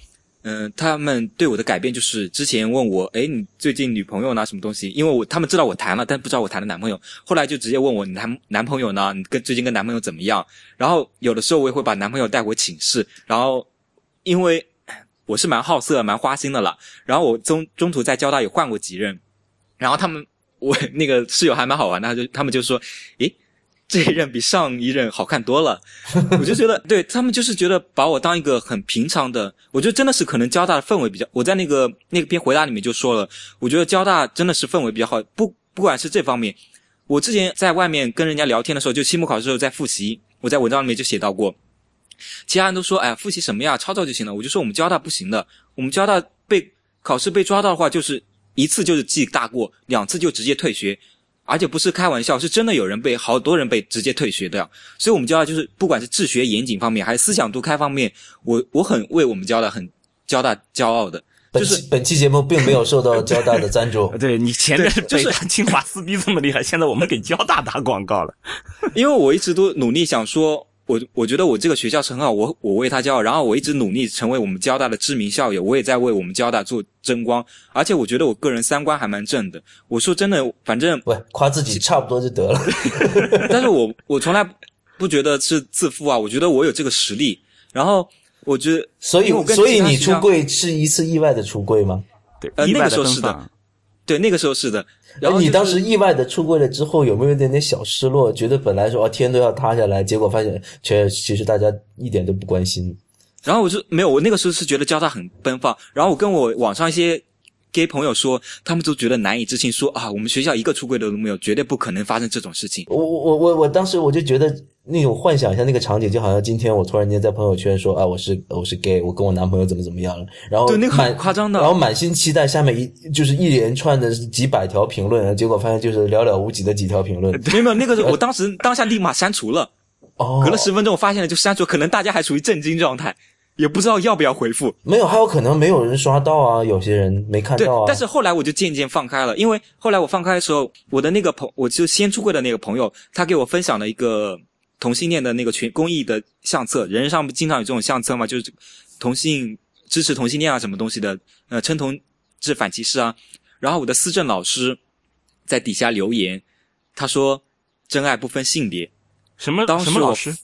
嗯，他们对我的改变就是之前问我，哎，你最近女朋友呢？什么东西？因为我他们知道我谈了，但不知道我谈的男朋友。后来就直接问我，你男男朋友呢？你跟最近跟男朋友怎么样？然后有的时候我也会把男朋友带回寝室，然后因为我是蛮好色、蛮花心的了。然后我中中途在交大也换过几任，然后他们我那个室友还蛮好玩的，他就他们就说，诶。这一任比上一任好看多了，我就觉得对他们就是觉得把我当一个很平常的，我觉得真的是可能交大的氛围比较，我在那个那个篇回答里面就说了，我觉得交大真的是氛围比较好，不不管是这方面，我之前在外面跟人家聊天的时候，就期末考试时候在复习，我在文章里面就写到过，其他人都说哎复习什么呀，抄抄就行了，我就说我们交大不行的，我们交大被考试被抓到的话，就是一次就是记大过，两次就直接退学。而且不是开玩笑，是真的有人被好多人被直接退学掉。所以，我们交大就是不管是治学严谨方面，还是思想独开方面，我我很为我们交大很交大骄傲的。就是本期节目并没有受到交大的赞助。<laughs> 对你前面就是清华撕逼这么厉害，现在我们给交大打广告了。<laughs> 因为我一直都努力想说。我我觉得我这个学校是很好，我我为他骄傲，然后我一直努力成为我们交大的知名校友，我也在为我们交大做争光，而且我觉得我个人三观还蛮正的。我说真的，反正喂，夸自己差不多就得了。<laughs> 但是我我从来不觉得是自负啊，我觉得我有这个实力。然后我觉得，所以所以你出柜是一次意外的出柜吗？对，呃，那个时候是的，对，那个时候是的。然后你当时意外的出柜了之后，有没有一点点小失落？觉得本来说哦天都要塌下来，结果发现却其实大家一点都不关心。然后我就没有，我那个时候是觉得交大很奔放。然后我跟我网上一些 gay 朋友说，他们都觉得难以置信，说啊，我们学校一个出柜的都没有，绝对不可能发生这种事情。我我我我我当时我就觉得。那种幻想一下那个场景，就好像今天我突然间在朋友圈说啊，我是我是 gay，我跟我男朋友怎么怎么样了，然后对那个很夸张的，然后满心期待，下面一就是一连串的几百条评论，结果发现就是寥寥无几的几条评论。没有，那个我当时当下立马删除了，哦，隔了十分钟我发现了就删除，可能大家还处于震惊状态，也不知道要不要回复。没有，还有可能没有人刷到啊，有些人没看到啊。但是后来我就渐渐放开了，因为后来我放开的时候，我的那个朋，我就先出柜的那个朋友，他给我分享了一个。同性恋的那个群公益的相册，人人上不经常有这种相册嘛？就是同性支持同性恋啊，什么东西的？呃，称同志反歧视啊。然后我的思政老师在底下留言，他说：“真爱不分性别。”什么？当什么老师？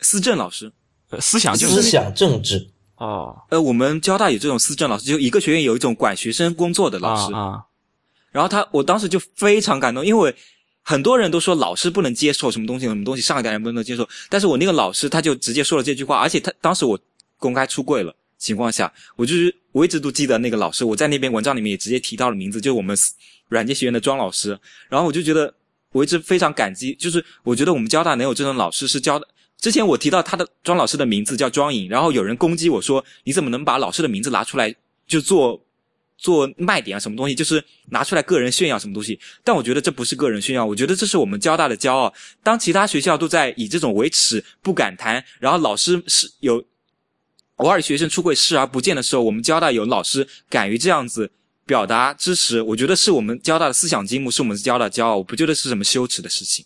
思政老师，思想就是思想政治哦。呃，我们交大有这种思政老师，就一个学院有一种管学生工作的老师啊。然后他，我当时就非常感动，因为。很多人都说老师不能接受什么东西，什么东西上一代人不能接受。但是我那个老师他就直接说了这句话，而且他当时我公开出柜了情况下，我就是我一直都记得那个老师，我在那篇文章里面也直接提到了名字，就是我们软件学院的庄老师。然后我就觉得我一直非常感激，就是我觉得我们交大能有这种老师是教的。之前我提到他的庄老师的名字叫庄颖，然后有人攻击我说你怎么能把老师的名字拿出来就做。做卖点啊，什么东西就是拿出来个人炫耀什么东西？但我觉得这不是个人炫耀，我觉得这是我们交大的骄傲。当其他学校都在以这种为耻不敢谈，然后老师是有偶尔学生出柜视而不见的时候，我们交大有老师敢于这样子表达支持，我觉得是我们交大的思想积木，是我们交大骄傲。我不觉得是什么羞耻的事情，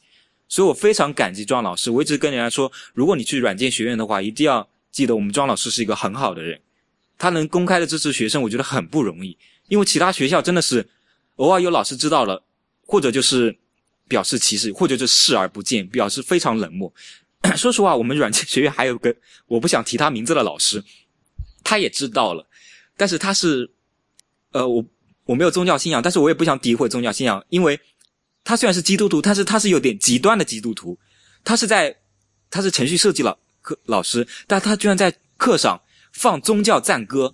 所以我非常感激庄老师。我一直跟人家说，如果你去软件学院的话，一定要记得我们庄老师是一个很好的人。他能公开的支持学生，我觉得很不容易，因为其他学校真的是偶尔有老师知道了，或者就是表示歧视，或者就视而不见，表示非常冷漠。<coughs> 说实话，我们软件学院还有个我不想提他名字的老师，他也知道了，但是他是呃，我我没有宗教信仰，但是我也不想诋毁宗教信仰，因为他虽然是基督徒，但是他是有点极端的基督徒，他是在他是程序设计老课老师，但他居然在课上。放宗教赞歌，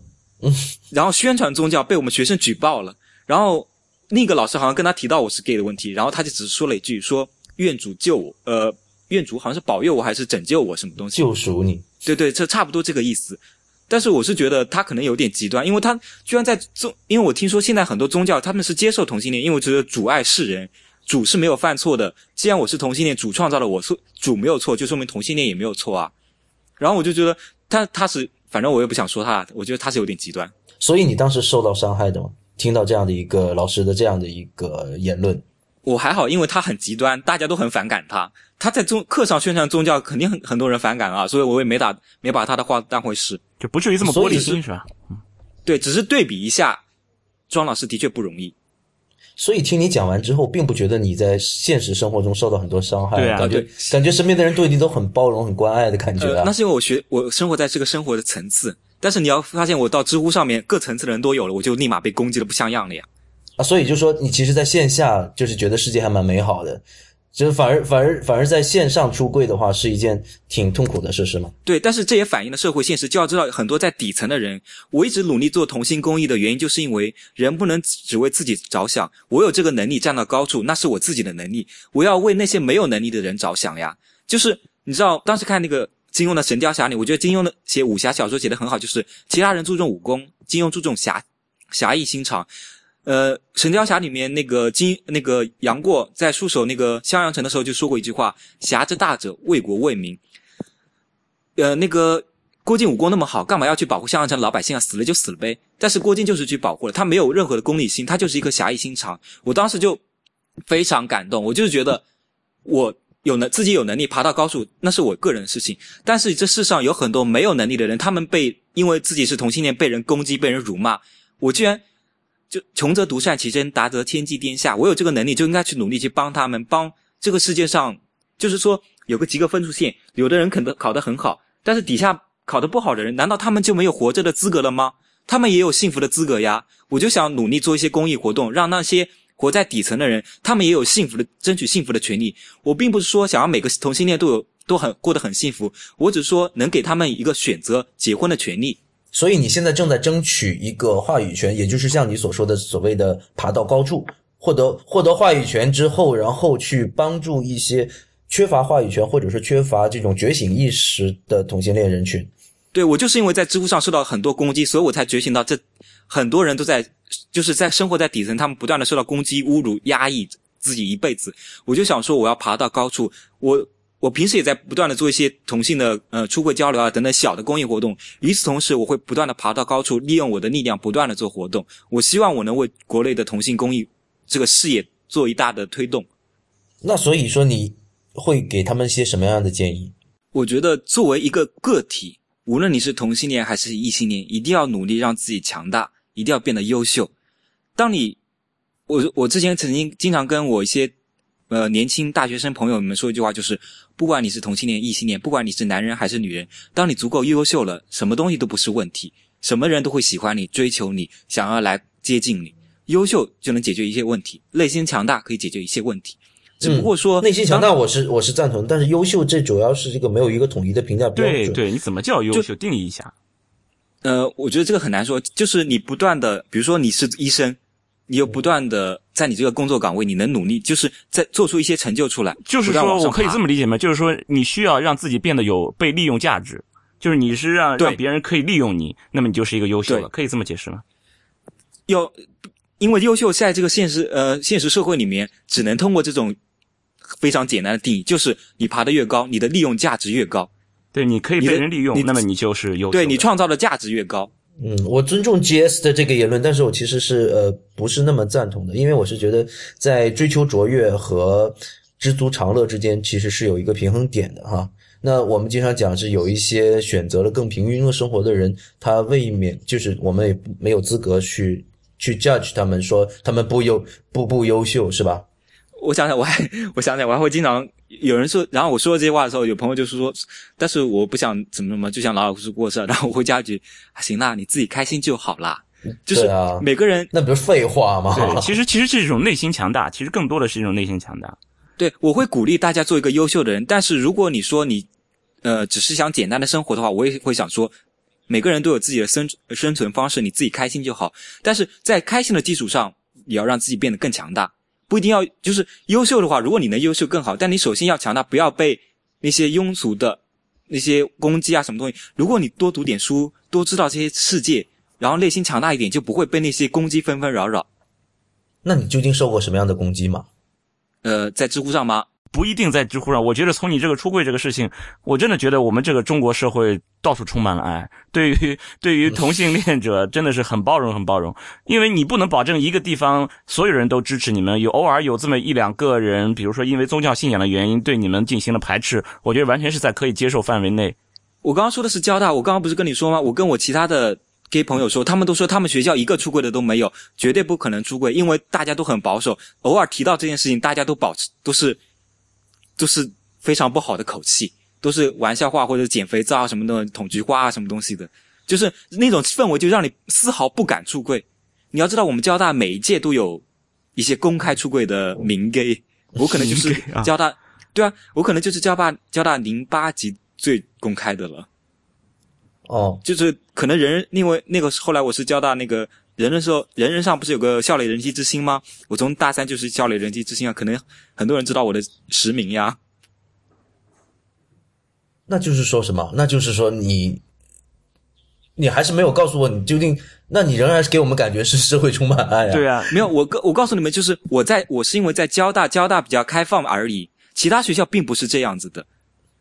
然后宣传宗教被我们学生举报了。然后那个老师好像跟他提到我是 gay 的问题，然后他就只是说了一句说愿主救我，呃，愿主好像是保佑我还是拯救我什么东西？救赎你？对对，这差不多这个意思。但是我是觉得他可能有点极端，因为他居然在宗，因为我听说现在很多宗教他们是接受同性恋，因为觉得阻碍世人，主是没有犯错的。既然我是同性恋，主创造了我，说主没有错，就说明同性恋也没有错啊。然后我就觉得他他是。反正我也不想说他，我觉得他是有点极端。所以你当时受到伤害的吗？听到这样的一个老师的这样的一个言论，我还好，因为他很极端，大家都很反感他。他在宗课上宣传宗教，肯定很很多人反感啊，所以我也没打没把他的话当回事。就不至于这么玻璃心是吧？对，只是对比一下，庄老师的确不容易。所以听你讲完之后，并不觉得你在现实生活中受到很多伤害，对啊感觉对感觉身边的人对你都很包容、很关爱的感觉呃，啊那。是因为我学我生活在这个生活的层次，但是你要发现我到知乎上面各层次的人都有了，我就立马被攻击的不像样了呀。啊，所以就说你其实在线下就是觉得世界还蛮美好的，就是反而反而反而在线上出柜的话是一件挺痛苦的事，是吗？对，但是这也反映了社会现实。就要知道，很多在底层的人，我一直努力做同心公益的原因，就是因为人不能只为自己着想。我有这个能力站到高处，那是我自己的能力。我要为那些没有能力的人着想呀。就是你知道，当时看那个金庸的《神雕侠侣》，我觉得金庸的写武侠小说写得很好，就是其他人注重武功，金庸注重侠侠义心肠。呃，《神雕侠》里面那个金那个杨过在戍守那个襄阳城的时候就说过一句话：“侠之大者，为国为民。”呃，那个郭靖武功那么好，干嘛要去保护襄阳城老百姓啊？死了就死了呗。但是郭靖就是去保护了，他没有任何的功利心，他就是一颗侠义心肠。我当时就非常感动，我就是觉得我有能自己有能力爬到高处，那是我个人的事情。但是这世上有很多没有能力的人，他们被因为自己是同性恋被人攻击、被人辱骂，我居然就穷则独善其身，达则天济天下。我有这个能力，就应该去努力去帮他们，帮这个世界上，就是说有个及格分数线，有的人可能考得很好，但是底下考得不好的人，难道他们就没有活着的资格了吗？他们也有幸福的资格呀。我就想努力做一些公益活动，让那些活在底层的人，他们也有幸福的争取幸福的权利。我并不是说想要每个同性恋都有都很过得很幸福，我只是说能给他们一个选择结婚的权利。所以你现在正在争取一个话语权，也就是像你所说的所谓的爬到高处，获得获得话语权之后，然后去帮助一些缺乏话语权或者是缺乏这种觉醒意识的同性恋人群。对我就是因为在知乎上受到很多攻击，所以我才觉醒到这很多人都在就是在生活在底层，他们不断的受到攻击、侮辱、压抑自己一辈子。我就想说，我要爬到高处。我我平时也在不断的做一些同性的呃出柜交流啊等等小的公益活动。与此同时，我会不断的爬到高处，利用我的力量不断的做活动。我希望我能为国内的同性公益这个事业做一大的推动。那所以说，你会给他们一些什么样的建议？我觉得作为一个个体，无论你是同性恋还是异性恋，一定要努力让自己强大，一定要变得优秀。当你，我我之前曾经经常跟我一些呃年轻大学生朋友们说一句话，就是不管你是同性恋、异性恋，不管你是男人还是女人，当你足够优秀了，什么东西都不是问题，什么人都会喜欢你、追求你，想要来接近你。优秀就能解决一些问题，内心强大可以解决一些问题。只不过说、内心强大，我是我是赞同，但是优秀这主要是这个没有一个统一的评价标准。对对，你怎么叫优秀？定义一下。呃，我觉得这个很难说，就是你不断的，比如说你是医生，你又不断的在你这个工作岗位，你能努力，就是在做出一些成就出来。就是说，我可以这么理解吗？就是说，你需要让自己变得有被利用价值，就是你是让对让别人可以利用你，那么你就是一个优秀了，可以这么解释吗？要，因为优秀在这个现实呃现实社会里面，只能通过这种非常简单的定义，就是你爬得越高，你的利用价值越高，对，你可以被人利用，那么你就是优秀。对你创造的价值越高。嗯，我尊重 GS 的这个言论，但是我其实是呃不是那么赞同的，因为我是觉得在追求卓越和知足常乐之间其实是有一个平衡点的哈。那我们经常讲是有一些选择了更平庸的生活的人，他未免就是我们也没有资格去去 judge 他们说他们不优不不优秀是吧？我想想，我还我想想，我还会经常有人说，然后我说这些话的时候，有朋友就是说，但是我不想怎么怎么，就想老老实实过事，然后我会加一句，啊行啦，你自己开心就好啦。就是啊每个人那不是废话吗？对，<laughs> 其实其实是一种内心强大，其实更多的是一种内心强大。对我会鼓励大家做一个优秀的人，但是如果你说你呃只是想简单的生活的话，我也会想说，每个人都有自己的生生存方式，你自己开心就好。但是在开心的基础上，也要让自己变得更强大，不一定要就是优秀的话，如果你能优秀更好，但你首先要强大，不要被那些庸俗的那些攻击啊什么东西。如果你多读点书，多知道这些世界，然后内心强大一点，就不会被那些攻击纷纷扰扰。那你究竟受过什么样的攻击吗？呃，在知乎上吗？不一定在知乎上。我觉得从你这个出柜这个事情，我真的觉得我们这个中国社会到处充满了爱，对于对于同性恋者真的是很包容，很包容。因为你不能保证一个地方所有人都支持你们，有偶尔有这么一两个人，比如说因为宗教信仰的原因对你们进行了排斥，我觉得完全是在可以接受范围内。我刚刚说的是交大，我刚刚不是跟你说吗？我跟我其他的。给朋友说，他们都说他们学校一个出柜的都没有，绝对不可能出柜，因为大家都很保守。偶尔提到这件事情，大家都保持都是都是非常不好的口气，都是玩笑话或者减肥皂啊什么的，捅菊花啊什么东西的，就是那种氛围就让你丝毫不敢出柜。你要知道，我们交大每一届都有一些公开出柜的名 gay，我可能就是 <laughs> 交大，对啊，我可能就是交大交大零八级最公开的了。哦，就是可能人，因为那个后来我是交大那个人的时候人人上不是有个笑脸人机之星吗？我从大三就是笑脸人机之星啊，可能很多人知道我的实名呀。那就是说什么？那就是说你，你还是没有告诉我你究竟，那你仍然是给我们感觉是社会充满爱啊？对啊，没有我告我告诉你们，就是我在我是因为在交大交大比较开放而已，其他学校并不是这样子的，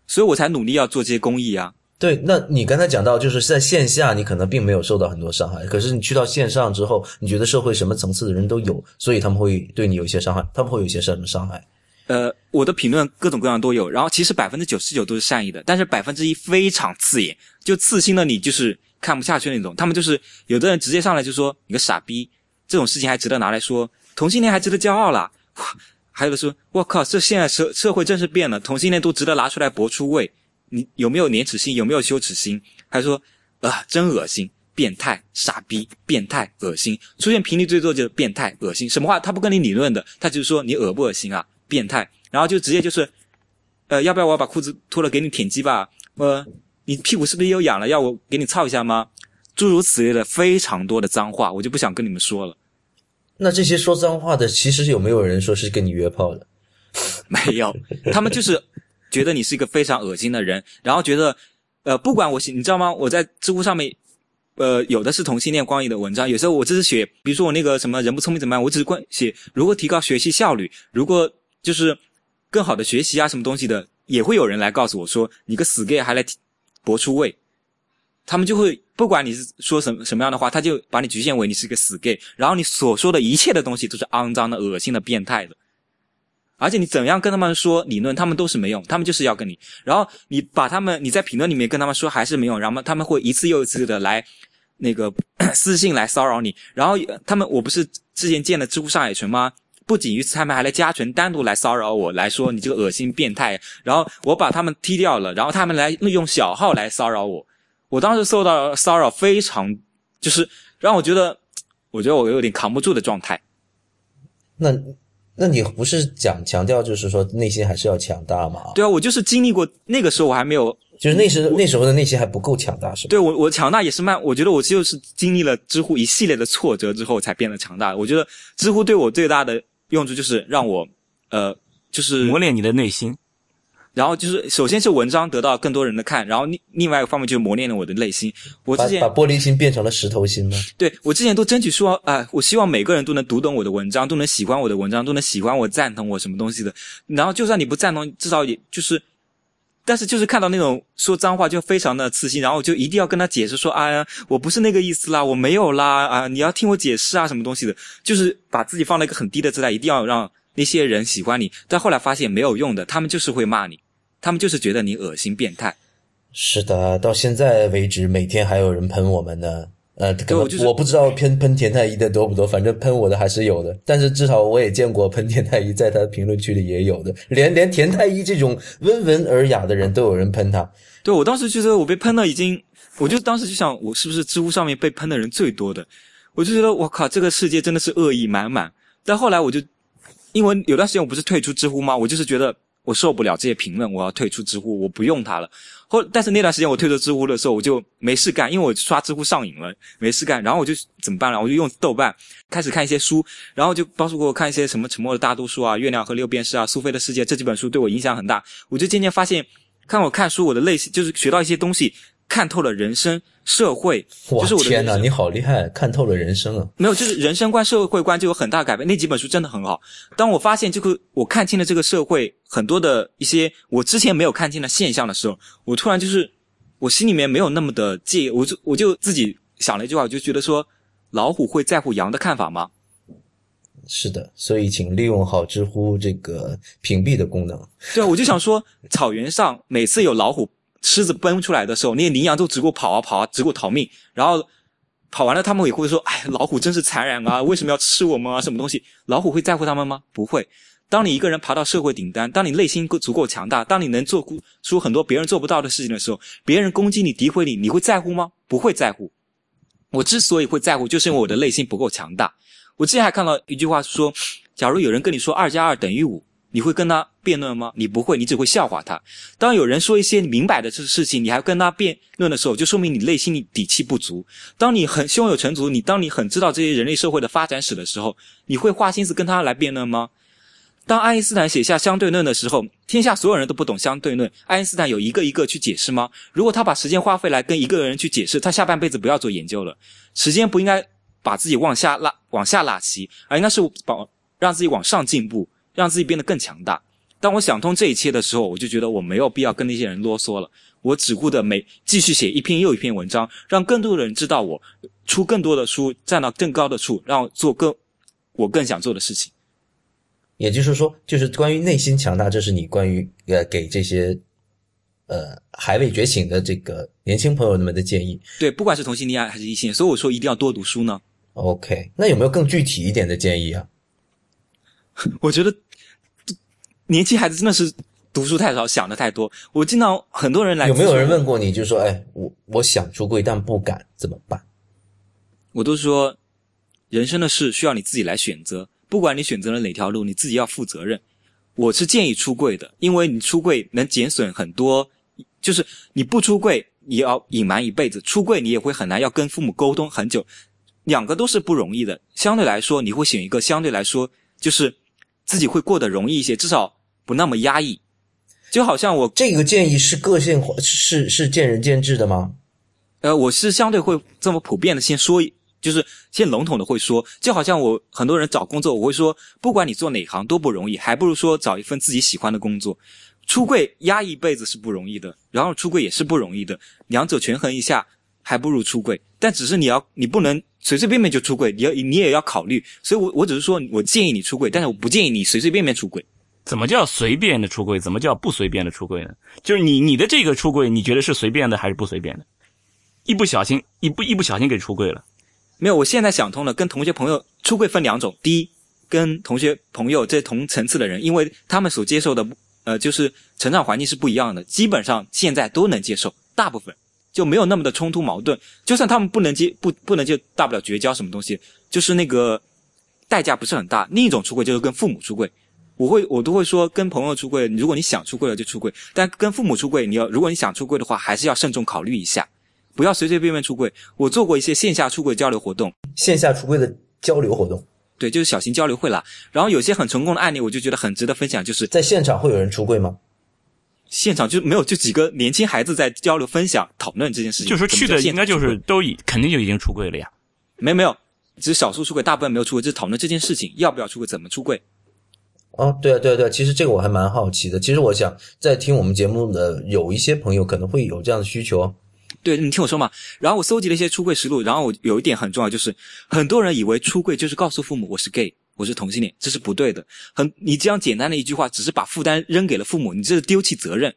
所以我才努力要做这些公益啊。对，那你刚才讲到，就是在线下你可能并没有受到很多伤害，可是你去到线上之后，你觉得社会什么层次的人都有，所以他们会对你有一些伤害，他们会有一些什么伤害？呃，我的评论各种各样都有，然后其实百分之九十九都是善意的，但是百分之一非常刺眼，就刺心的你就是看不下去那种。他们就是有的人直接上来就说你个傻逼，这种事情还值得拿来说，同性恋还值得骄傲了。还有的说，我靠，这现在社社会真是变了，同性恋都值得拿出来博出位。你有没有廉耻心？有没有羞耻心？还说啊，真恶心，变态，傻逼，变态，恶心。出现频率最多就是变态、恶心。什么话他不跟你理论的，他就是说你恶不恶心啊？变态，然后就直接就是，呃，要不要我把裤子脱了给你舔鸡巴？呃，你屁股是不是又痒了？要我给你操一下吗？诸如此类的非常多的脏话，我就不想跟你们说了。那这些说脏话的，其实有没有人说是跟你约炮的？<laughs> 没有，他们就是。觉得你是一个非常恶心的人，然后觉得，呃，不管我，你知道吗？我在知乎上面，呃，有的是同性恋关于的文章，有时候我只是写，比如说我那个什么人不聪明怎么办？我只是关写如何提高学习效率，如果就是更好的学习啊什么东西的，也会有人来告诉我说你个死 gay 还来博出位，他们就会不管你是说什么什么样的话，他就把你局限为你是一个死 gay，然后你所说的一切的东西都是肮脏的、恶心的、变态的。而且你怎样跟他们说理论，他们都是没用，他们就是要跟你。然后你把他们，你在评论里面跟他们说还是没用，然后他们会一次又一次的来那个私信来骚扰你。然后他们，我不是之前建了知乎上海群吗？不仅于此，他们还来加群，单独来骚扰我，来说你这个恶心变态。然后我把他们踢掉了，然后他们来用小号来骚扰我。我当时受到骚扰非常，就是让我觉得，我觉得我有点扛不住的状态。那。那你不是讲强调，就是说内心还是要强大吗？对啊，我就是经历过那个时候，我还没有，就是那时那时候的内心还不够强大，是吧？对我，我强大也是慢。我觉得我就是经历了知乎一系列的挫折之后，才变得强大。我觉得知乎对我最大的用处就是让我，呃，就是磨练你的内心。然后就是，首先是文章得到更多人的看，然后另另外一个方面就是磨练了我的内心。我之前把玻璃心变成了石头心吗？对我之前都争取说，啊，我希望每个人都能读懂我的文章，都能喜欢我的文章，都能喜欢我、赞同我什么东西的。然后就算你不赞同，至少也就是，但是就是看到那种说脏话就非常的刺心，然后我就一定要跟他解释说，啊呀，我不是那个意思啦，我没有啦，啊，你要听我解释啊，什么东西的，就是把自己放在一个很低的姿态，一定要让那些人喜欢你。但后来发现没有用的，他们就是会骂你。他们就是觉得你恶心变态，是的，到现在为止，每天还有人喷我们呢。呃，我我不知道喷喷田太医的多不多，反正喷我的还是有的。但是至少我也见过喷田太医在他的评论区里也有的，连连田太医这种温文尔雅的人都有人喷他。对我当时觉得我被喷了，已经，我就当时就想，我是不是知乎上面被喷的人最多的？我就觉得我靠，这个世界真的是恶意满满。但后来我就，因为有段时间我不是退出知乎吗？我就是觉得。我受不了这些评论，我要退出知乎，我不用它了。后，但是那段时间我退出知乎的时候，我就没事干，因为我刷知乎上瘾了，没事干。然后我就怎么办呢？我就用豆瓣开始看一些书，然后就包括我看一些什么《沉默的大多数》啊，《月亮和六便士》啊，《苏菲的世界》这几本书对我影响很大。我就渐渐发现，看我看书，我的类型就是学到一些东西，看透了人生、社会，就是我的天哪，你好厉害，看透了人生啊！没有，就是人生观、社会观就有很大改变。那几本书真的很好。当我发现这个，我看清了这个社会很多的一些我之前没有看清的现象的时候，我突然就是我心里面没有那么的介意，我就我就自己想了一句话，我就觉得说，老虎会在乎羊的看法吗？是的，所以请利用好知乎这个屏蔽的功能。对啊，我就想说，草原上每次有老虎、狮子奔出来的时候，那些羚羊都只顾跑啊跑啊，只顾逃命，然后跑完了，他们也会说：“哎，老虎真是残忍啊，为什么要吃我们啊？什么东西？”老虎会在乎他们吗？不会。当你一个人爬到社会顶端，当你内心够足够强大，当你能做出很多别人做不到的事情的时候，别人攻击你、诋毁你，你会在乎吗？不会在乎。我之所以会在乎，就是因为我的内心不够强大。我之前还看到一句话说，假如有人跟你说二加二等于五，你会跟他辩论吗？你不会，你只会笑话他。当有人说一些明摆的这事情，你还跟他辩论的时候，就说明你内心里底气不足。当你很胸有成竹，你当你很知道这些人类社会的发展史的时候，你会花心思跟他来辩论吗？当爱因斯坦写下相对论的时候，天下所有人都不懂相对论，爱因斯坦有一个一个去解释吗？如果他把时间花费来跟一个人去解释，他下半辈子不要做研究了。时间不应该把自己往下拉，往下拉齐，而应该是把让自己往上进步，让自己变得更强大。当我想通这一切的时候，我就觉得我没有必要跟那些人啰嗦了。我只顾着每继续写一篇又一篇文章，让更多的人知道我，出更多的书，站到更高的处，让我做更我更想做的事情。也就是说，就是关于内心强大，这是你关于呃给这些呃还未觉醒的这个年轻朋友们的建议。对，不管是同性恋爱还是异性，所以我说一定要多读书呢。OK，那有没有更具体一点的建议啊？<laughs> 我觉得年轻孩子真的是读书太少，想的太多。我经常很多人来，有没有人问过你，就说，哎，我我想出柜但不敢，怎么办？我都说，人生的事需要你自己来选择，不管你选择了哪条路，你自己要负责任。我是建议出柜的，因为你出柜能减损很多，就是你不出柜，你要隐瞒一辈子；出柜你也会很难要跟父母沟通很久，两个都是不容易的。相对来说，你会选一个相对来说就是自己会过得容易一些，至少不那么压抑。就好像我这个建议是个性化，是是见仁见智的吗？呃，我是相对会这么普遍的先说，就是先笼统的会说，就好像我很多人找工作，我会说，不管你做哪行都不容易，还不如说找一份自己喜欢的工作。出柜压一辈子是不容易的，然后出柜也是不容易的，两者权衡一下，还不如出柜。但只是你要，你不能随随便便就出柜，你要你也要考虑。所以我我只是说我建议你出柜，但是我不建议你随随便便出柜。怎么叫随便的出柜？怎么叫不随便的出柜呢？就是你你的这个出柜，你觉得是随便的还是不随便的？一不小心，一不一不小心给出柜了。没有，我现在想通了，跟同学朋友出柜分两种。第一，跟同学朋友这同层次的人，因为他们所接受的呃，就是成长环境是不一样的，基本上现在都能接受，大部分就没有那么的冲突矛盾。就算他们不能接不不能就，大不了绝交什么东西，就是那个代价不是很大。另一种出柜就是跟父母出柜，我会我都会说，跟朋友出柜，如果你想出柜了就出柜，但跟父母出柜，你要如果你想出柜的话，还是要慎重考虑一下。不要随随便便出柜。我做过一些线下出柜交流活动，线下出柜的交流活动，对，就是小型交流会啦。然后有些很成功的案例，我就觉得很值得分享，就是在现场会有人出柜吗？现场就没有就几个年轻孩子在交流分享讨论这件事情。就说去的应该就是都已肯定就已经出柜了呀。没有没有，只是少数出柜，大部分没有出柜，就是讨论这件事情要不要出柜，怎么出柜。哦，对啊，对啊，对啊，其实这个我还蛮好奇的。其实我想在听我们节目的有一些朋友可能会有这样的需求哦。对你听我说嘛，然后我搜集了一些出柜实录，然后我有一点很重要，就是很多人以为出柜就是告诉父母我是 gay，我是同性恋，这是不对的。很，你这样简单的一句话，只是把负担扔给了父母，你这是丢弃责任。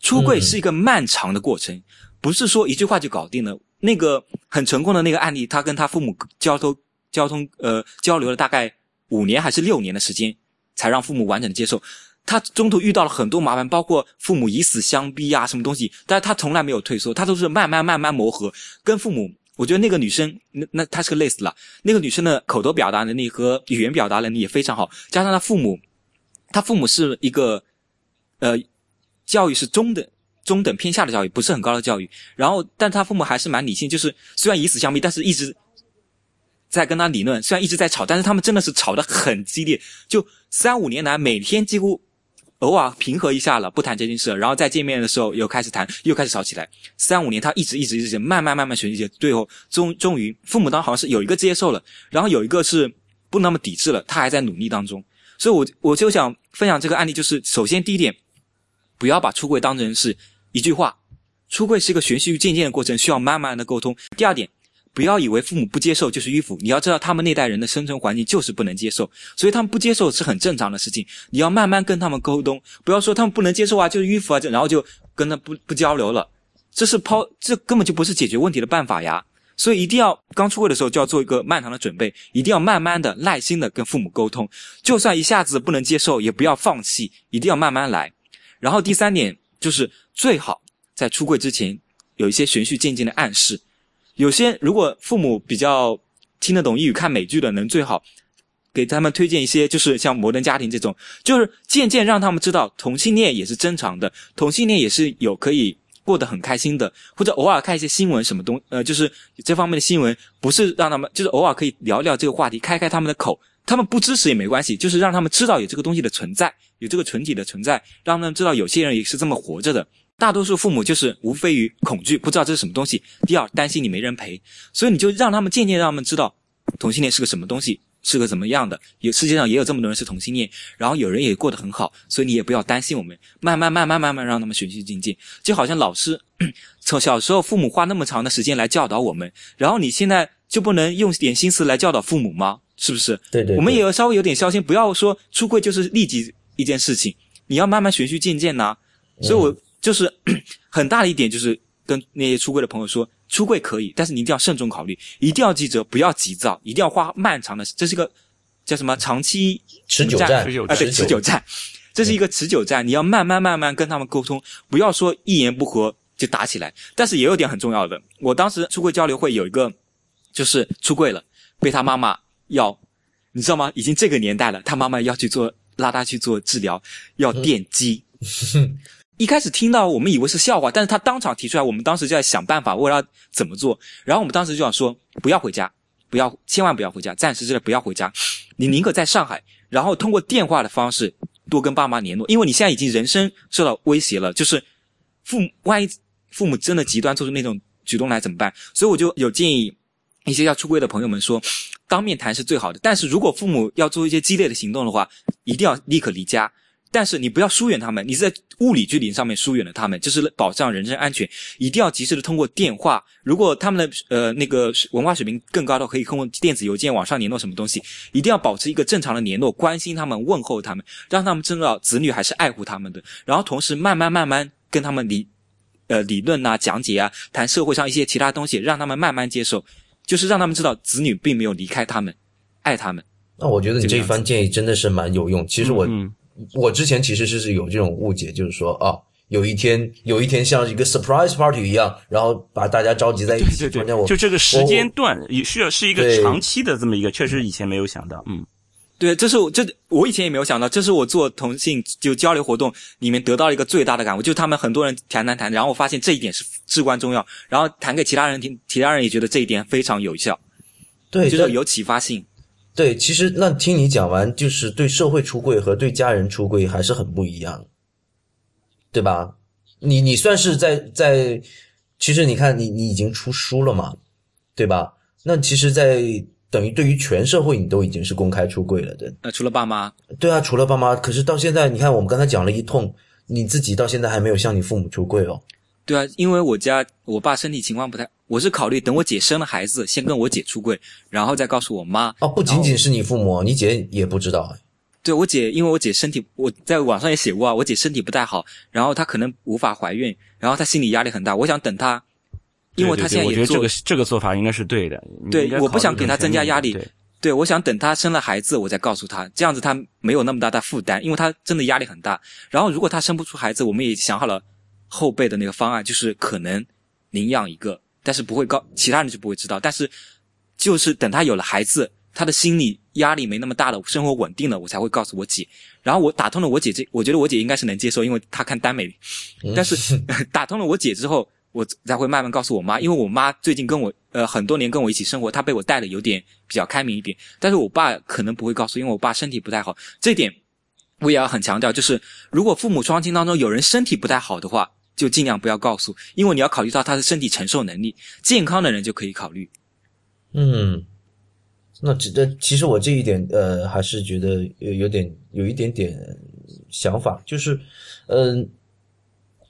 出柜是一个漫长的过程，不是说一句话就搞定了。那个很成功的那个案例，他跟他父母交通交通呃交流了大概五年还是六年的时间，才让父母完整的接受。他中途遇到了很多麻烦，包括父母以死相逼啊，什么东西，但是他从来没有退缩，他都是慢慢慢慢磨合，跟父母。我觉得那个女生，那那她是个累死了。那个女生的口头表达能力和语言表达能力也非常好，加上她父母，她父母是一个，呃，教育是中等中等偏下的教育，不是很高的教育。然后，但她父母还是蛮理性，就是虽然以死相逼，但是一直在跟他理论，虽然一直在吵，但是他们真的是吵得很激烈，就三五年来每天几乎偶尔平和一下了，不谈这件事，然后再见面的时候又开始谈，又开始吵起来。三五年，他一直一直一直慢慢慢慢学习，最后终终于父母当好像是有一个接受了，然后有一个是不那么抵制了，他还在努力当中。所以，我我就想分享这个案例，就是首先第一点，不要把出柜当成是一句话，出柜是一个循序渐进的过程，需要慢慢的沟通。第二点。不要以为父母不接受就是迂腐，你要知道他们那代人的生存环境就是不能接受，所以他们不接受是很正常的事情。你要慢慢跟他们沟通，不要说他们不能接受啊，就是迂腐啊，就然后就跟他不不交流了，这是抛，这根本就不是解决问题的办法呀。所以一定要刚出柜的时候就要做一个漫长的准备，一定要慢慢的、耐心的跟父母沟通，就算一下子不能接受，也不要放弃，一定要慢慢来。然后第三点就是最好在出柜之前有一些循序渐进的暗示。有些如果父母比较听得懂英语、看美剧的，能最好给他们推荐一些，就是像《摩登家庭》这种，就是渐渐让他们知道同性恋也是正常的，同性恋也是有可以过得很开心的，或者偶尔看一些新闻什么东，呃，就是这方面的新闻，不是让他们就是偶尔可以聊聊这个话题，开开他们的口，他们不支持也没关系，就是让他们知道有这个东西的存在，有这个群体的存在，让他们知道有些人也是这么活着的。大多数父母就是无非于恐惧，不知道这是什么东西；第二，担心你没人陪，所以你就让他们渐渐让他们知道同性恋是个什么东西，是个怎么样的。有世界上也有这么多人是同性恋，然后有人也过得很好，所以你也不要担心我们。慢慢慢慢慢慢让他们循序渐进，就好像老师从小时候父母花那么长的时间来教导我们，然后你现在就不能用点心思来教导父母吗？是不是？对对，我们也要稍微有点孝心，不要说出柜就是立即一件事情，你要慢慢循序渐进呐。所以我。就是 <clears throat> 很大的一点，就是跟那些出柜的朋友说，出柜可以，但是你一定要慎重考虑，一定要记着，不要急躁，一定要花漫长的，这是一个叫什么长期持久战啊？对，持久战，这是一个持久战，你要慢慢慢慢跟他们沟通，不要说一言不合就打起来。但是也有点很重要的，我当时出柜交流会有一个，就是出柜了，被他妈妈要，你知道吗？已经这个年代了，他妈妈要去做拉他去做治疗，要 <laughs> 电击。<laughs> <laughs> 一开始听到我们以为是笑话，但是他当场提出来，我们当时就在想办法，为了怎么做。然后我们当时就想说，不要回家，不要，千万不要回家，暂时之内不要回家。你宁可在上海，然后通过电话的方式多跟爸妈联络，因为你现在已经人生受到威胁了，就是父母万一父母真的极端做出那种举动来怎么办？所以我就有建议一些要出柜的朋友们说，当面谈是最好的。但是如果父母要做一些激烈的行动的话，一定要立刻离家。但是你不要疏远他们，你是在物理距离上面疏远了他们，就是保障人身安全。一定要及时的通过电话，如果他们的呃那个文化水平更高的，可以通过电子邮件网上联络什么东西。一定要保持一个正常的联络，关心他们，问候他们，让他们知道子女还是爱护他们的。然后同时慢慢慢慢跟他们理呃理论啊讲解啊，谈社会上一些其他东西，让他们慢慢接受，就是让他们知道子女并没有离开他们，爱他们。那我觉得你这一番建议真的是蛮有用。其实我。我之前其实是是有这种误解，就是说啊，有一天有一天像一个 surprise party 一样，然后把大家召集在一起。对对对，就这个时间段也需要是一个长期的这么一个，确实以前没有想到。嗯，对，这是我这我以前也没有想到，这是我做同性就交流活动里面得到了一个最大的感悟，就是他们很多人谈谈谈，然后我发现这一点是至关重要，然后谈给其他人听，其他人也觉得这一点非常有效，对，就是有启发性。对，其实那听你讲完，就是对社会出柜和对家人出柜还是很不一样，对吧？你你算是在在，其实你看你你已经出书了嘛，对吧？那其实，在等于对于全社会，你都已经是公开出柜了的。那除了爸妈？对啊，除了爸妈。可是到现在，你看我们刚才讲了一通，你自己到现在还没有向你父母出柜哦。对啊，因为我家我爸身体情况不太，我是考虑等我姐生了孩子，先跟我姐出柜，然后再告诉我妈。哦，不仅仅是你父母，你姐也不知道。对我姐，因为我姐身体，我在网上也写过啊，我姐身体不太好，然后她可能无法怀孕，然后她心理压力很大。我想等她，因为她现在也做这个这个做法应该是对的。对，我不想给她增加压力。对，我想等她生了孩子，我再告诉她，这样子她没有那么大的负担，因为她真的压力很大。然后如果她生不出孩子，我们也想好了。后备的那个方案就是可能领养一个，但是不会告其他人就不会知道。但是就是等他有了孩子，他的心理压力没那么大了，生活稳定了，我才会告诉我姐。然后我打通了我姐这，我觉得我姐应该是能接受，因为她看耽美。但是 <laughs> 打通了我姐之后，我才会慢慢告诉我妈，因为我妈最近跟我呃很多年跟我一起生活，她被我带的有点比较开明一点。但是我爸可能不会告诉，因为我爸身体不太好，这点。我也要很强调，就是如果父母双亲当中有人身体不太好的话，就尽量不要告诉，因为你要考虑到他的身体承受能力。健康的人就可以考虑。嗯，那这这其实我这一点呃，还是觉得有有点有一点点想法，就是嗯、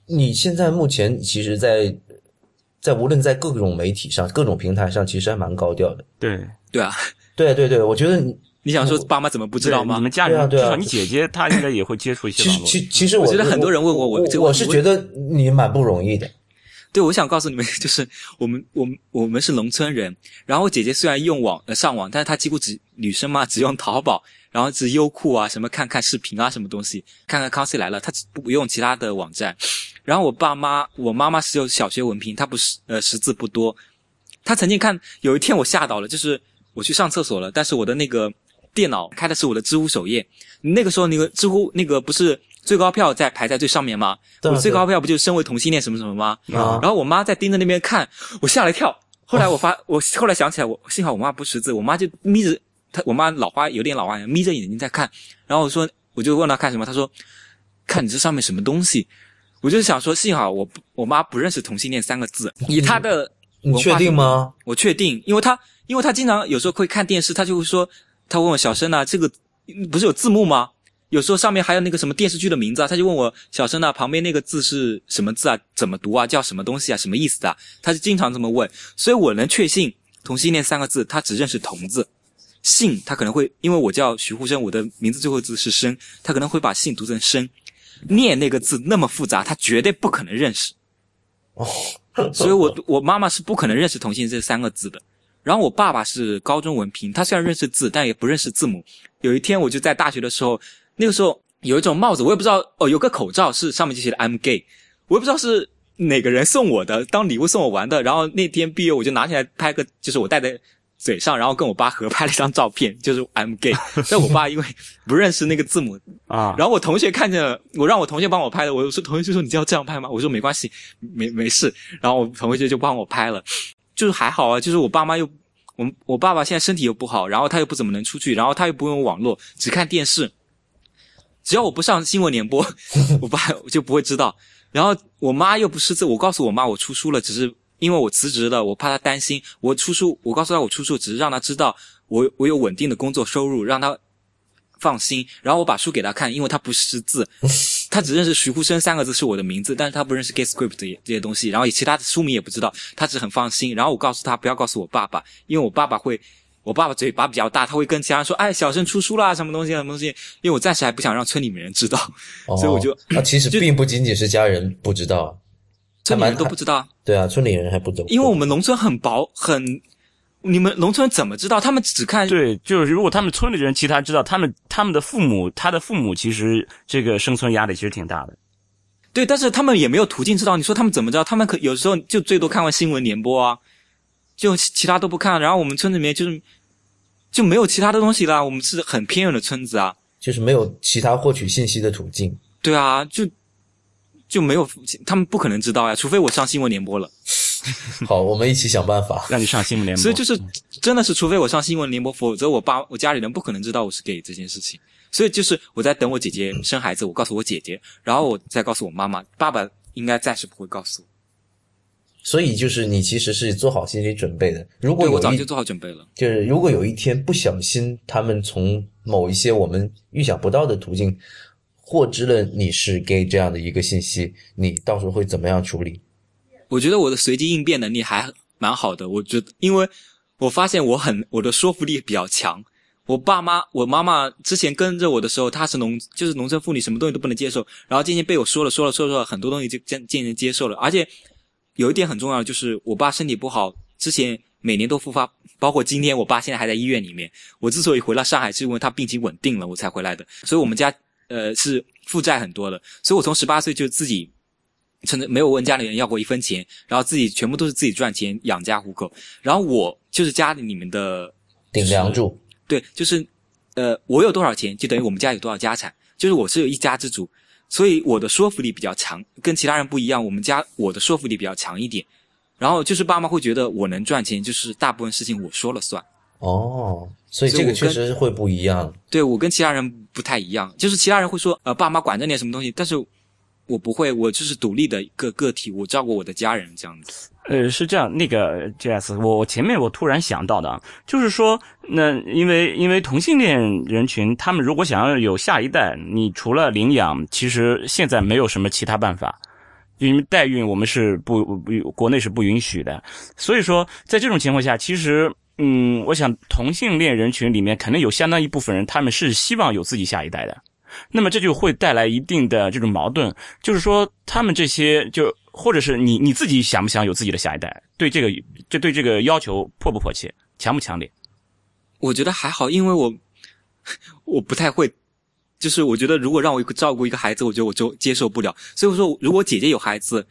你现在目前其实在，在无论在各种媒体上、各种平台上，其实还蛮高调的。对，对啊，对对对，我觉得你你想说爸妈怎么不知道吗对你？们家人，对啊对啊至少你姐姐她应该也会接触一些网络。其其实我我觉得很多人问我我我这个我是觉得你蛮不容易的。对，我想告诉你们，就是我们我们我们是农村人，然后我姐姐虽然用网呃上网，但是她几乎只女生嘛，只用淘宝，然后只优酷啊，什么看看视频啊，什么东西，看看康熙来了，她只不用其他的网站。然后我爸妈，我妈妈是有小学文凭，她不是呃识字不多，她曾经看有一天我吓到了，就是我去上厕所了，但是我的那个电脑开的是我的知乎首页，那个时候那个知乎那个不是最高票在排在最上面吗？我最高票不就是身为同性恋什么什么吗？啊然后我妈在盯着那边看，我吓了一跳。后来我发，<laughs> 我后来想起来，我幸好我妈不识字，我妈就眯着她，我妈老花有点老花眼，眯着眼睛在看。然后我说，我就问她看什么，她说看你这上面什么东西。我就是想说，幸好我我妈不认识同性恋三个字，以她的你确定吗？我确定，因为她因为她经常有时候会看电视，她就会说，她问我小生啊，这个不是有字幕吗？有时候上面还有那个什么电视剧的名字啊，他就问我小生啊，旁边那个字是什么字啊？怎么读啊？叫什么东西啊？什么意思啊？他就经常这么问，所以我能确信同性恋三个字，他只认识同字，姓他可能会因为我叫徐沪生，我的名字最后字是生，他可能会把姓读成生，念那个字那么复杂，他绝对不可能认识。哦，所以我我妈妈是不可能认识同性这三个字的。然后我爸爸是高中文凭，他虽然认识字，但也不认识字母。有一天我就在大学的时候，那个时候有一种帽子，我也不知道哦，有个口罩是上面就写的 I'm gay，我也不知道是哪个人送我的，当礼物送我玩的。然后那天毕业我就拿起来拍个，就是我戴在嘴上，然后跟我爸合拍了一张照片，<laughs> 就是 I'm gay。但我爸因为不认识那个字母，啊，然后我同学看见了，我让我同学帮我拍的，我说同学就说你就要这样拍吗？我说没关系，没没事。然后我同学就帮我拍了，就是还好啊，就是我爸妈又，我我爸爸现在身体又不好，然后他又不怎么能出去，然后他又不用网络，只看电视。只要我不上新闻联播，<laughs> 我爸就不会知道。然后我妈又不识字，我告诉我妈我出书了，只是因为我辞职了，我怕她担心。我出书，我告诉她我出书，只是让她知道我我有稳定的工作收入，让她放心。然后我把书给她看，因为她不识字，她只认识徐沪生三个字是我的名字，但是他不认识 Gay Script 这些这些东西，然后其他的书名也不知道，他只很放心。然后我告诉他不要告诉我爸爸，因为我爸爸会。我爸爸嘴巴比较大，他会跟其他人说：“哎，小生出书啦，什么东西，什么东西。”因为我暂时还不想让村里面人知道，哦所以我就他，其实并不仅仅是家人不知道，村里人都不知道。对啊，村里人还不懂，因为我们农村很薄，很，你们农村怎么知道？他们只看对，就是如果他们村里的人其他知道，他们他们的父母，他的父母其实这个生存压力其实挺大的。对，但是他们也没有途径知道。你说他们怎么知道？他们可有时候就最多看完新闻联播啊，就其其他都不看。然后我们村里面就是就没有其他的东西啦。我们是很偏远的村子啊，就是没有其他获取信息的途径。对啊，就就没有他们不可能知道呀，除非我上新闻联播了。<laughs> 好，我们一起想办法。让你上新闻联播，所以就是真的是，除非我上新闻联播，否则我爸我家里人不可能知道我是 gay 这件事情。所以就是我在等我姐姐生孩子，我告诉我姐姐，然后我再告诉我妈妈，爸爸应该暂时不会告诉我。所以就是你其实是做好心理准备的。如果对，我早就做好准备了。就是如果有一天不小心，他们从某一些我们预想不到的途径获知了你是 gay 这样的一个信息，你到时候会怎么样处理？我觉得我的随机应变能力还蛮好的。我觉得，因为我发现我很我的说服力比较强。我爸妈，我妈妈之前跟着我的时候，她是农就是农村妇女，什么东西都不能接受。然后渐渐被我说了说了说了说了，很多东西就渐渐渐接受了。而且有一点很重要，就是我爸身体不好，之前每年都复发，包括今天我爸现在还在医院里面。我之所以回到上海，是因为他病情稳定了，我才回来的。所以我们家呃是负债很多的，所以我从十八岁就自己。甚至没有问家里人要过一分钱，然后自己全部都是自己赚钱养家糊口。然后我就是家里面的顶梁柱，对，就是呃，我有多少钱，就等于我们家有多少家产，就是我是有一家之主，所以我的说服力比较强，跟其他人不一样。我们家我的说服力比较强一点。然后就是爸妈会觉得我能赚钱，就是大部分事情我说了算。哦，所以这个确实会不一样。对我跟其他人不太一样，就是其他人会说，呃，爸妈管着点什么东西，但是我不会，我就是独立的一个个体，我照顾我的家人这样子。呃，是这样，那个 J.S，我我前面我突然想到的啊，就是说，那因为因为同性恋人群，他们如果想要有下一代，你除了领养，其实现在没有什么其他办法，因为代孕我们是不不国内是不允许的，所以说在这种情况下，其实。嗯，我想同性恋人群里面肯定有相当一部分人，他们是希望有自己下一代的，那么这就会带来一定的这种矛盾，就是说他们这些就或者是你你自己想不想有自己的下一代，对这个就对这个要求迫不迫切，强不强烈？我觉得还好，因为我 <laughs> 我不太会，就是我觉得如果让我照顾一个孩子，我觉得我就接受不了。所以说，如果姐姐有孩子，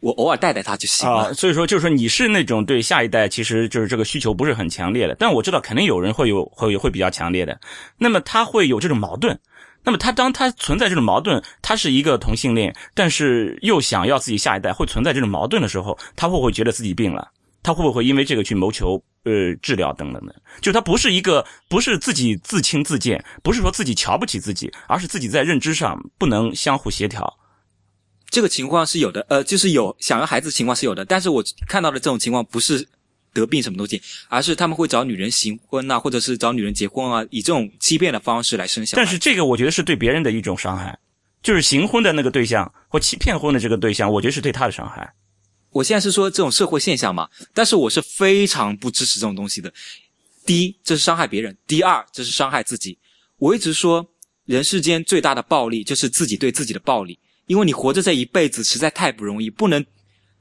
我偶尔带带她就行了。啊，所以说就是说你是那种对下一代其实就是这个需求不是很强烈的，但我知道肯定有人会有会会比较强烈的，那么他会有这种矛盾。那么他当他存在这种矛盾，他是一个同性恋，但是又想要自己下一代，会存在这种矛盾的时候，他会不会觉得自己病了？他会不会因为这个去谋求呃治疗等等的？就他不是一个不是自己自轻自贱，不是说自己瞧不起自己，而是自己在认知上不能相互协调。这个情况是有的，呃，就是有想要孩子情况是有的，但是我看到的这种情况不是得病什么东西，而是他们会找女人行婚呐、或者是找女人结婚啊，以这种欺骗的方式来生小孩。但是这个我觉得是对别人的一种伤害，就是行婚的那个对象或欺骗婚的这个对象，我觉得是对他的伤害。我现在是说这种社会现象嘛，但是我是非常不支持这种东西的。第一，这是伤害别人；第二，这是伤害自己。我一直说，人世间最大的暴力就是自己对自己的暴力，因为你活着这一辈子实在太不容易，不能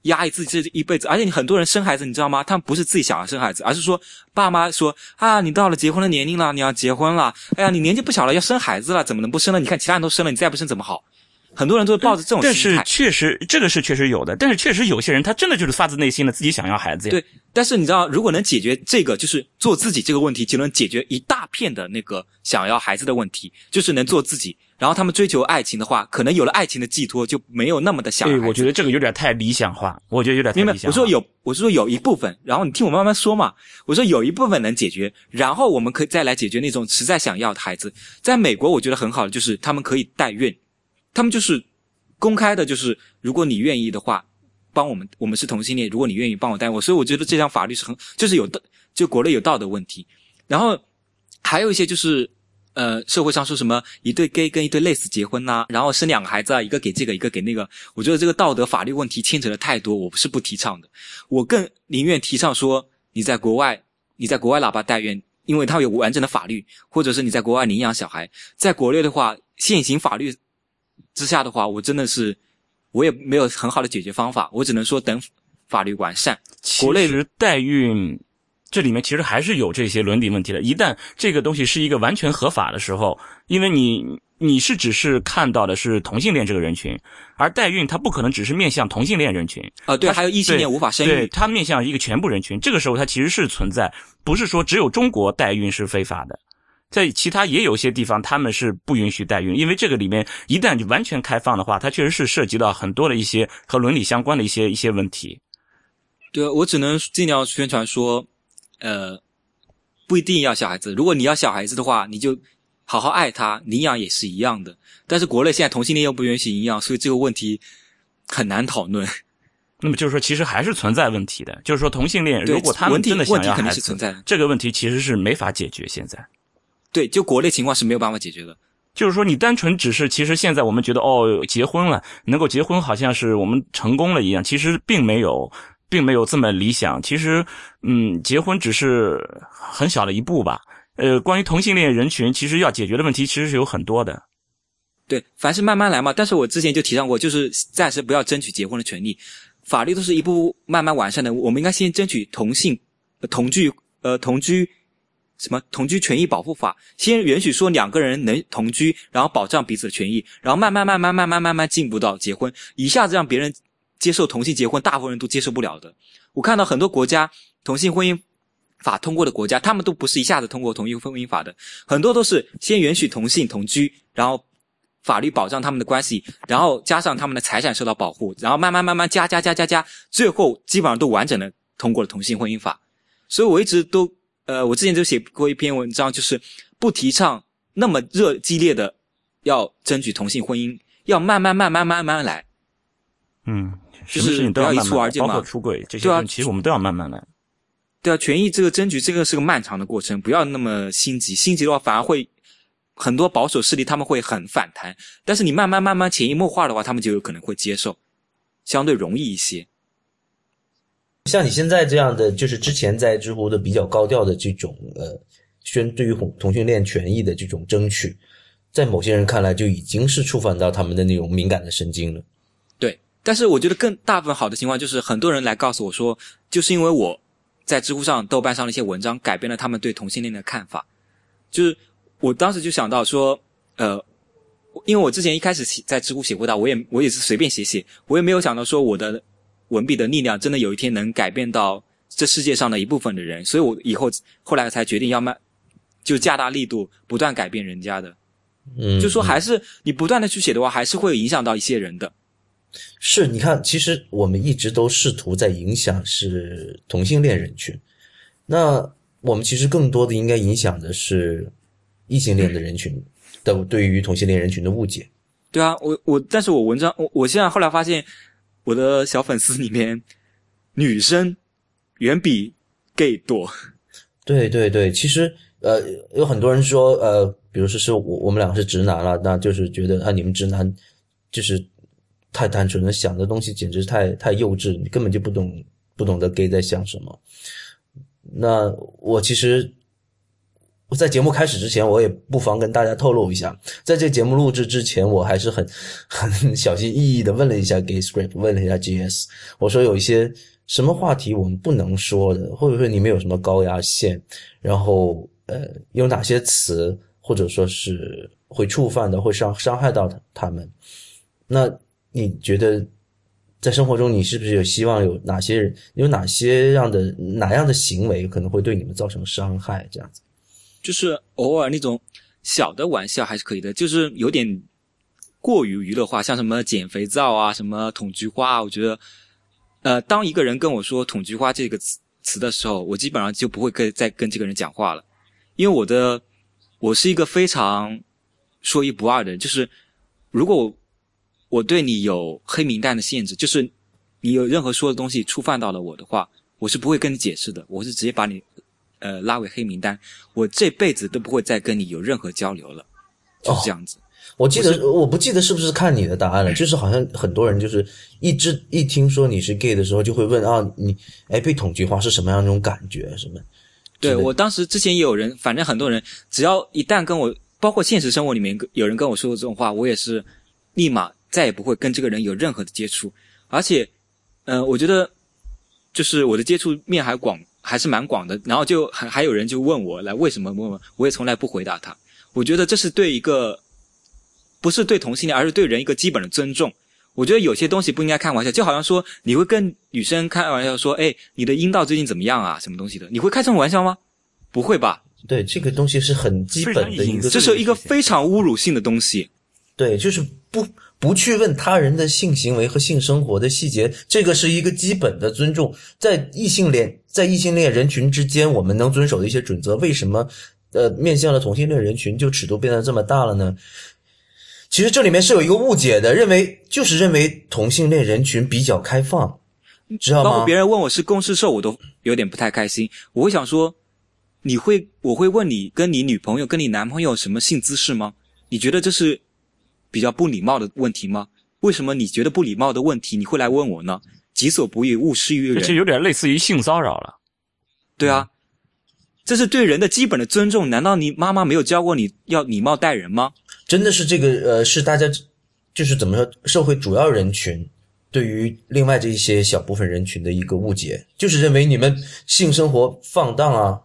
压抑自己这一辈子。而且你很多人生孩子，你知道吗？他们不是自己想要生孩子，而是说爸妈说啊，你到了结婚的年龄了，你要结婚了。哎呀，你年纪不小了，要生孩子了，怎么能不生呢？你看其他人都生了，你再不生怎么好？很多人都是抱着这种但是心态。确实，这个是确实有的，但是确实有些人他真的就是发自内心的自己想要孩子呀。对，但是你知道，如果能解决这个，就是做自己这个问题，就能解决一大片的那个想要孩子的问题，就是能做自己。然后他们追求爱情的话，可能有了爱情的寄托，就没有那么的想要对，我觉得这个有点太理想化，我觉得有点太理？想化。我说有，我是说有一部分，然后你听我慢慢说嘛。我说有一部分能解决，然后我们可以再来解决那种实在想要的孩子。在美国，我觉得很好的就是他们可以代孕，他们就是公开的，就是如果你愿意的话，帮我们，我们是同性恋，如果你愿意帮我带我，所以我觉得这项法律是很，就是有的，就国内有道德问题。然后还有一些就是。呃，社会上说什么一对 gay 跟一对 les 结婚呐、然后生两个孩子啊，一个给这个，一个给那个。我觉得这个道德法律问题牵扯的太多，我不是不提倡的。我更宁愿提倡说，你在国外，你在国外喇叭代孕，因为它有完整的法律，或者是你在国外领养小孩。在国内的话，现行法律之下的话，我真的是我也没有很好的解决方法，我只能说等法律完善。国内其实代孕这里面其实还是有这些伦理问题的。一旦这个东西是一个完全合法的时候，因为你你是只是看到的是同性恋这个人群，而代孕它不可能只是面向同性恋人群，呃，对，还有异性恋无法生对，育，它面向一个全部人群。这个时候它其实是存在，不是说只有中国代孕是非法的。在其他也有些地方，他们是不允许代孕，因为这个里面一旦就完全开放的话，它确实是涉及到很多的一些和伦理相关的一些一些问题。对我只能尽量宣传说，呃，不一定要小孩子。如果你要小孩子的话，你就好好爱他，领养也是一样的。但是国内现在同性恋又不允许领养，所以这个问题很难讨论。那么就是说，其实还是存在问题的。就是说，同性恋如果他们真的想问题肯定要孩子，是存在的。这个问题其实是没法解决。现在对，就国内情况是没有办法解决的。就是说，你单纯只是，其实现在我们觉得哦，结婚了，能够结婚，好像是我们成功了一样，其实并没有，并没有这么理想。其实，嗯，结婚只是很小的一步吧。呃，关于同性恋人群，其实要解决的问题其实是有很多的。对，凡事慢慢来嘛。但是我之前就提倡过，就是暂时不要争取结婚的权利，法律都是一步步慢慢完善的。我们应该先争取同性、呃同居、呃同居什么同居权益保护法，先允许说两个人能同居，然后保障彼此的权益，然后慢慢慢慢慢慢慢慢进步到结婚，一下子让别人接受同性结婚，大部分人都接受不了的。我看到很多国家同性婚姻法通过的国家，他们都不是一下子通过同性婚姻法的，很多都是先允许同性同居，然后法律保障他们的关系，然后加上他们的财产受到保护，然后慢慢慢慢加加加加加，最后基本上都完整的通过了同性婚姻法。所以我一直都呃，我之前就写过一篇文章，就是不提倡那么热激烈的要争取同性婚姻，要慢慢慢慢慢慢来。嗯，就是不要一蹴而就嘛包括出轨这些对啊，其实我们都要慢慢来。对啊，权益这个争取，这个是个漫长的过程，不要那么心急。心急的话，反而会很多保守势力他们会很反弹。但是你慢慢慢慢潜移默化的话，他们就有可能会接受，相对容易一些。像你现在这样的，就是之前在知乎的比较高调的这种呃宣对于同同性恋权益的这种争取，在某些人看来就已经是触犯到他们的那种敏感的神经了。对，但是我觉得更大部分好的情况就是，很多人来告诉我说，就是因为我在知乎上、豆瓣上的一些文章，改变了他们对同性恋的看法。就是我当时就想到说，呃，因为我之前一开始写在知乎写过道，我也我也是随便写写，我也没有想到说我的文笔的力量真的有一天能改变到这世界上的一部分的人，所以我以后后来才决定要卖，就加大力度，不断改变人家的。嗯，就说嗯还是你不断的去写的话，还是会影响到一些人的。是，你看，其实我们一直都试图在影响是同性恋人群，那我们其实更多的应该影响的是异性恋的人群的对于同性恋人群的误解。对啊，我我，但是我文章我我现在后来发现，我的小粉丝里面女生远比 gay 多。对对对，其实呃，有很多人说呃，比如说是我我们两个是直男了，那就是觉得啊，你们直男就是太单纯了，想的东西简直太太幼稚，你根本就不懂不懂得 gay 在想什么。那我其实在节目开始之前，我也不妨跟大家透露一下，在这节目录制之前，我还是很 <laughs> 很小心翼翼的问了一下 Gay Script，问了一下 GS，我说有一些什么话题我们不能说的，或者说你们有什么高压线，然后呃有哪些词或者说是会触犯的，会伤伤害到他他们。那你觉得在生活中，你是不是有希望有哪些人有哪些样的哪样的行为可能会对你们造成伤害？这样子。就是偶尔那种小的玩笑还是可以的，就是有点过于娱乐化，像什么捡肥皂啊，什么捅菊花啊，我觉得，呃，当一个人跟我说“捅菊花”这个词词的时候，我基本上就不会跟再跟这个人讲话了，因为我的我是一个非常说一不二的人，就是如果我我对你有黑名单的限制，就是你有任何说的东西触犯到了我的话，我是不会跟你解释的，我是直接把你呃拉为黑名单，我这辈子都不会再跟你有任何交流了，就是这样子。我记得我不记得是不是看你的答案了，就是好像很多人就是一直一听说你是 gay 的时候，就会问啊，你哎被捅菊花是什么样一种感觉？什么？对我当时之前也有人，反正很多人只要一旦跟我，包括现实生活里面有人跟我说过这种话，我也是立马再也不会跟这个人有任何的接触。而且，呃，我觉得就是我的接触面还广，还是蛮广的。然后就还还有人就问我来为什么问我，我也从来不回答他。我觉得这是对一个不是对同性恋，而是对人一个基本的尊重。我觉得有些东西不应该开玩笑，就好像说你会跟女生开玩笑说：“哎，你的阴道最近怎么样啊？什么东西的？”你会开这种玩笑吗？不会吧？对，这个东西是很基本的一个这是一个非常侮辱性的东西。对，就是不不去问他人的性行为和性生活的细节，这个是一个基本的尊重。在异性恋在异性恋人群之间，我们能遵守的一些准则，为什么呃面向了同性恋人群就尺度变得这么大了呢？其实这里面是有一个误解的，认为就是认为同性恋人群比较开放，知道吗包括？别人问我是公式兽，我都有点不太开心。我会想说，你会我会问你跟你女朋友、跟你男朋友什么性姿势吗？你觉得这是比较不礼貌的问题吗？为什么你觉得不礼貌的问题你会来问我呢？己所不欲，勿施于人。这有点类似于性骚扰了。对啊，这是对人的基本的尊重。难道你妈妈没有教过你要礼貌待人吗？真的是这个呃，是大家就是怎么说，社会主要人群对于另外这一些小部分人群的一个误解，就是认为你们性生活放荡啊，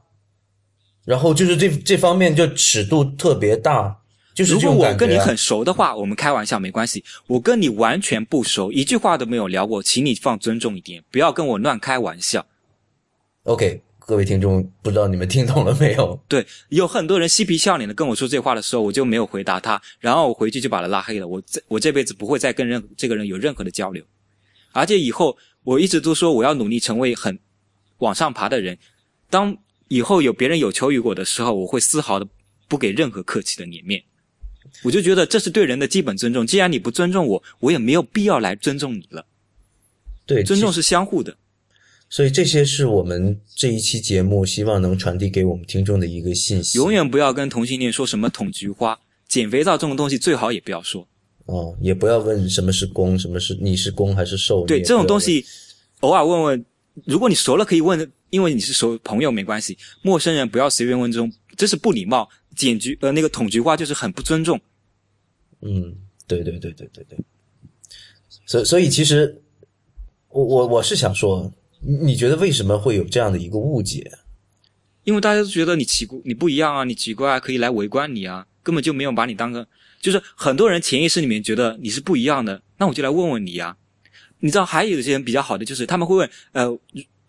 然后就是这这方面就尺度特别大，就是如。果我跟你很熟的话，我们开玩笑没关系。我跟你完全不熟，一句话都没有聊过，请你放尊重一点，不要跟我乱开玩笑。OK，各位听众，不知道你们听懂了没有？<laughs> 对，有很多人嬉皮笑脸的跟我说这话的时候，我就没有回答他，然后我回去就把他拉黑了。我这我这辈子不会再跟任这个人有任何的交流，而且以后我一直都说我要努力成为很往上爬的人。当以后有别人有求于我的时候，我会丝毫的不给任何客气的脸面。我就觉得这是对人的基本尊重。既然你不尊重我，我也没有必要来尊重你了。对，尊重是相互的。所以这些是我们这一期节目希望能传递给我们听众的一个信息。永远不要跟同性恋说什么捅菊花、捡肥皂这种东西，最好也不要说。哦，也不要问什么是攻，什么是你是攻还是受。对这种东西，偶尔问问，如果你熟了可以问，因为你是熟朋友没关系。陌生人不要随便问这种，这是不礼貌。捡菊呃那个捅菊花就是很不尊重。嗯，对对对对对对。所以所以其实，我我我是想说，你你觉得为什么会有这样的一个误解？因为大家都觉得你奇怪，你不一样啊，你奇怪啊，可以来围观你啊，根本就没有把你当个，就是很多人潜意识里面觉得你是不一样的，那我就来问问你啊。你知道，还有一些人比较好的，就是他们会问，呃，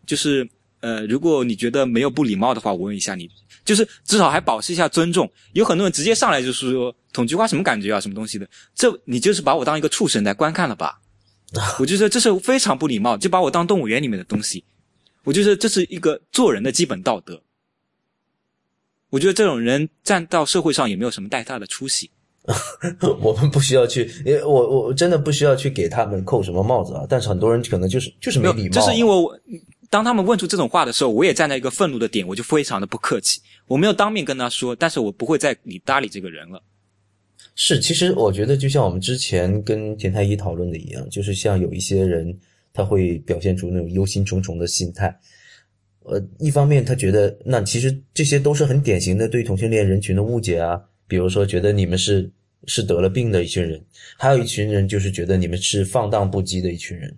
就是呃，如果你觉得没有不礼貌的话，我问一下你，就是至少还保持一下尊重。有很多人直接上来就是说捅菊花什么感觉啊，什么东西的，这你就是把我当一个畜生来观看了吧？<laughs> 我觉得这是非常不礼貌，就把我当动物园里面的东西。我觉得这是一个做人的基本道德。我觉得这种人站到社会上也没有什么太大的出息。<laughs> 我们不需要去，因为我我真的不需要去给他们扣什么帽子啊。但是很多人可能就是就是没有礼貌，这是因为我当他们问出这种话的时候，我也站在一个愤怒的点，我就非常的不客气。我没有当面跟他说，但是我不会再理搭理这个人了。是，其实我觉得就像我们之前跟田太医讨论的一样，就是像有一些人他会表现出那种忧心忡忡的心态。呃，一方面他觉得那其实这些都是很典型的对同性恋人群的误解啊，比如说觉得你们是是得了病的一群人，还有一群人就是觉得你们是放荡不羁的一群人。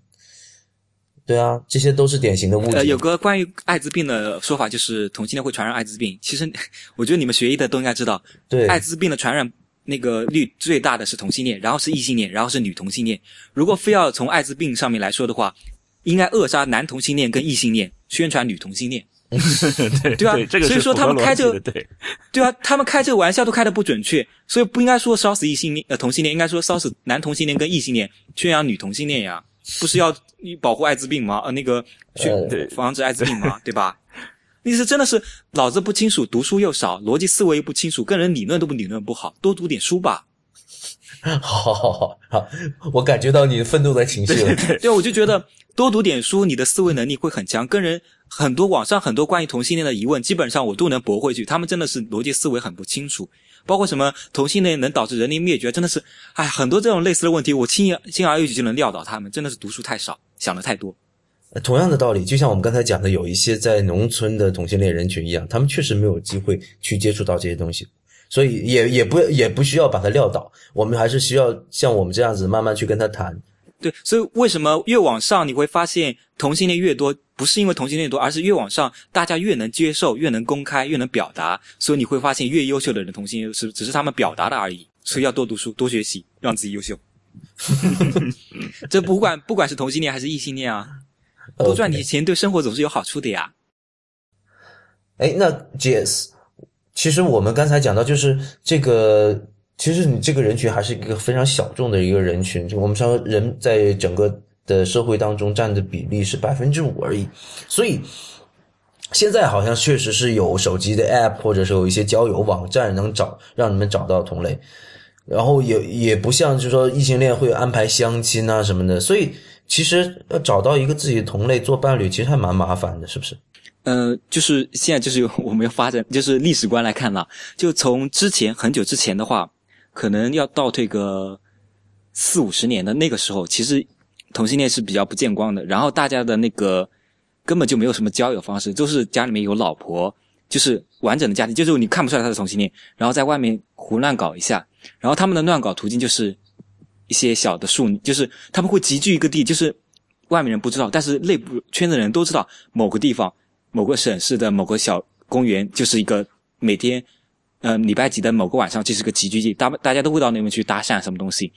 对啊，这些都是典型的误解。呃，有个关于艾滋病的说法，就是同性恋会传染艾滋病。其实我觉得你们学医的都应该知道，对艾滋病的传染那个率最大的是同性恋，然后是异性恋，然后是女同性恋。如果非要从艾滋病上面来说的话，应该扼杀男同性恋跟异性恋，宣传女同性恋。<laughs> 对对吧这个所以说他们开这个对，<laughs> 对啊，他们开这个玩笑都开的不准确，所以不应该说烧死异性恋呃同性恋，应该说烧死男同性恋跟异性恋，宣扬女同性恋呀，不是要保护艾滋病吗？呃，那个宣呃对防止艾滋病吗？对吧？你是真的是脑子不清楚，读书又少，逻辑思维又不清楚，跟人理论都不理论不好，多读点书吧。<laughs> 好好好好好，我感觉到你愤怒的情绪了。对，我就觉得多读点书，你的思维能力会很强，跟人很多网上很多关于同性恋的疑问，基本上我都能驳回去。他们真的是逻辑思维很不清楚，包括什么同性恋能导致人类灭绝，真的是，哎，很多这种类似的问题，我轻而轻而易举就能撂倒他们，真的是读书太少，想的太多。同样的道理，就像我们刚才讲的，有一些在农村的同性恋人群一样，他们确实没有机会去接触到这些东西，所以也也不也不需要把他撂倒，我们还是需要像我们这样子慢慢去跟他谈。对，所以为什么越往上你会发现同性恋越多，不是因为同性恋多，而是越往上大家越能接受、越能公开、越能表达，所以你会发现越优秀的人同性恋是只是他们表达的而已。所以要多读书、<laughs> 多学习，让自己优秀。这不管不管是同性恋还是异性恋啊，多赚点钱对生活总是有好处的呀。哎，那 Jess，其实我们刚才讲到，就是这个，其实你这个人群还是一个非常小众的一个人群。就我们说，人在整个的社会当中占的比例是百分之五而已。所以现在好像确实是有手机的 App，或者是有一些交友网站能找让你们找到同类。然后也也不像就是说异性恋会安排相亲啊什么的，所以其实要找到一个自己的同类做伴侣，其实还蛮麻烦的，是不是？呃，就是现在就是我们要发展，就是历史观来看了，就从之前很久之前的话，可能要倒退个四五十年的那个时候，其实同性恋是比较不见光的，然后大家的那个根本就没有什么交友方式，都是家里面有老婆，就是完整的家庭，就是你看不出来他是同性恋，然后在外面胡乱搞一下，然后他们的乱搞途径就是一些小的树，就是他们会集聚一个地，就是外面人不知道，但是内部圈子人都知道某个地方。某个省市的某个小公园，就是一个每天，呃，礼拜几的某个晚上，这是个集聚地，大大家都会到那边去搭讪什么东西。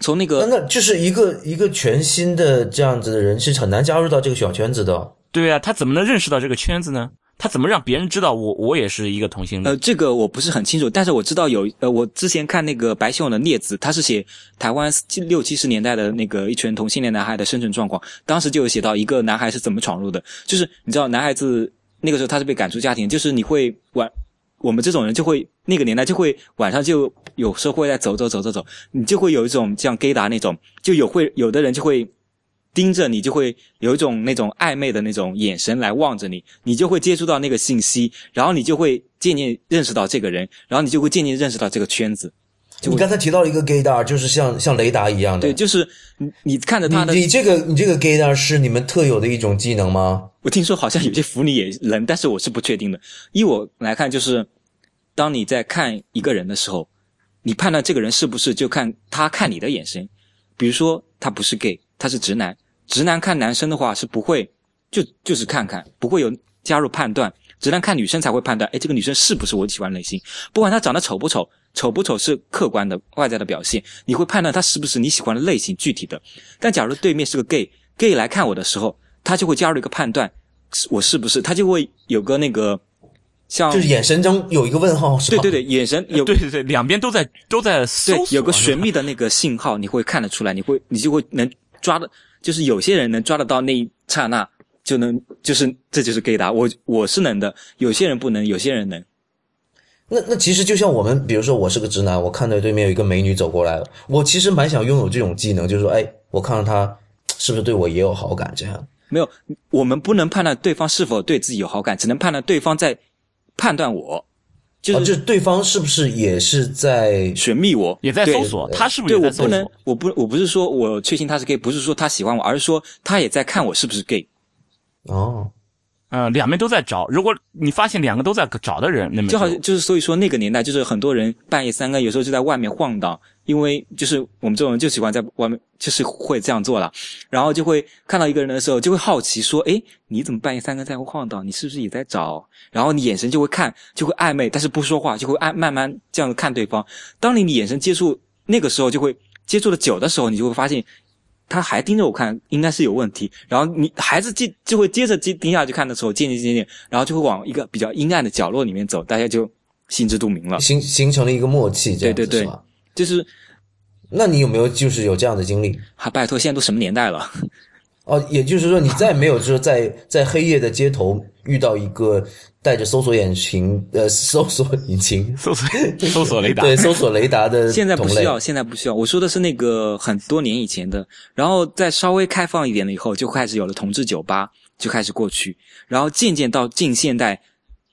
从那个，那就是一个一个全新的这样子的人，是很难加入到这个小圈子的。对啊，他怎么能认识到这个圈子呢？他怎么让别人知道我我也是一个同性恋？呃，这个我不是很清楚，但是我知道有呃，我之前看那个白先勇的《孽子》，他是写台湾六七十年代的那个一群同性恋男孩的生存状况，当时就有写到一个男孩是怎么闯入的，就是你知道男孩子那个时候他是被赶出家庭，就是你会晚，我们这种人就会那个年代就会晚上就有时候会在走走走走走，你就会有一种像 gay 达那种，就有会有的人就会盯着你，就会有一种那种暧昧的那种眼神来望着你，你就会接触到那个信息，然后你就会渐渐认识到这个人，然后你就会渐渐认识到这个圈子。你刚才提到了一个 gaydar，就是像像雷达一样的。对，就是你你看着他的，你你这个你这个 gaydar 是你们特有的一种技能吗？我听说好像有些腐女也能，但是我是不确定的。依我来看，就是当你在看一个人的时候，你判断这个人是不是就看他看你的眼神。比如说他不是 gay，他是直男，直男看男生的话是不会就就是看看，不会有加入判断。直男看女生才会判断，哎，这个女生是不是我喜欢类型？不管她长得丑不丑。丑不丑是客观的外在的表现，你会判断他是不是你喜欢的类型具体的。但假如对面是个 gay，gay 来看我的时候，他就会加入一个判断，我是不是？他就会有个那个像就是眼神中有一个问号，是对对对，眼神有对对对，两边都在都在搜有个神秘的那个信号，你会看得出来，你会你就会能抓的，就是有些人能抓得到那一刹那就能，就是这就是 gay 答我我是能的，有些人不能，有些人能。那那其实就像我们，比如说我是个直男，我看到对面有一个美女走过来了，我其实蛮想拥有这种技能，就是说，哎，我看到她是不是对我也有好感？这样没有，我们不能判断对方是否对自己有好感，只能判断对方在判断我，就是就是对方是不是也是在寻觅我，也在搜索他是不是也在搜索？我不能，我不，我不是说我确信他是 gay，不是说他喜欢我，而是说他也在看我是不是 gay。哦。呃，两边都在找。如果你发现两个都在找的人，那么就好像就是所以说那个年代，就是很多人半夜三更有时候就在外面晃荡，因为就是我们这种人就喜欢在外面，就是会这样做了，然后就会看到一个人的时候，就会好奇说：“哎，你怎么半夜三更在晃荡？你是不是也在找？”然后你眼神就会看，就会暧昧，但是不说话，就会按慢慢这样子看对方。当你你眼神接触那个时候，就会接触的久的时候，你就会发现。他还盯着我看，应该是有问题。然后你孩子接就会接着接盯下去看的时候，渐渐渐渐，然后就会往一个比较阴暗的角落里面走，大家就心知肚明了，形形成了一个默契，这样对对对，就是。那你有没有就是有这样的经历？还拜托，现在都什么年代了？哦，也就是说，你再没有说在在黑夜的街头遇到一个带着搜索引擎呃搜索引擎 <laughs> 搜索搜索雷达对搜索雷达的 <laughs> 现在不需要，现在不需要。我说的是那个很多年以前的，然后再稍微开放一点了以后，就开始有了同志酒吧，就开始过去，然后渐渐到近现代，